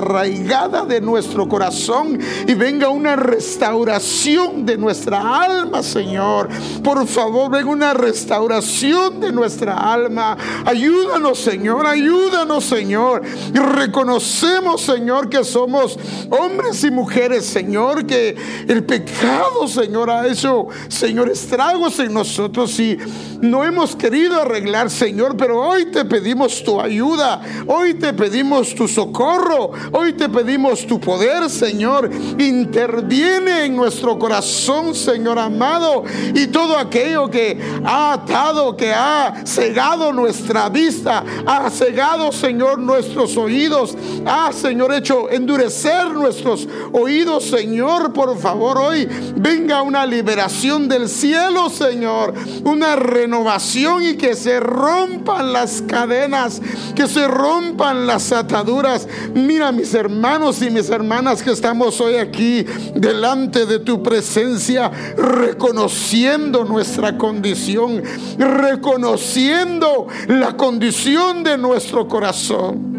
desarraigada de nuestro corazón y venga una restauración de nuestra alma, Señor. Por favor, venga una restauración de nuestra alma. Ayúdanos, Señor, ayúdanos, Señor. Y reconocemos, Señor, que somos hombres y mujeres, Señor, que el pecado, Señor, ha hecho, Señor, estragos en nosotros y no hemos querido arreglar, Señor, pero hoy te pedimos tu ayuda, hoy te pedimos tu socorro, hoy te pedimos tu poder, Señor. Interviene en nuestro corazón, Señor amado, y todo aquello que ha atado, que ha cegado nuestra vista, ha cegado, Señor, nuestros oídos, ha, Señor, hecho endurecer nuestros oídos, Señor, por favor, hoy venga una liberación del cielo, Señor, una renovación y que se rompan las cadenas, que se rompan las ataduras. Mira mis hermanos y mis hermanas que estamos hoy aquí delante de tu presencia, reconociendo nuestra condición, reconociendo la condición de nuestro corazón.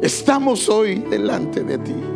Estamos hoy delante de ti.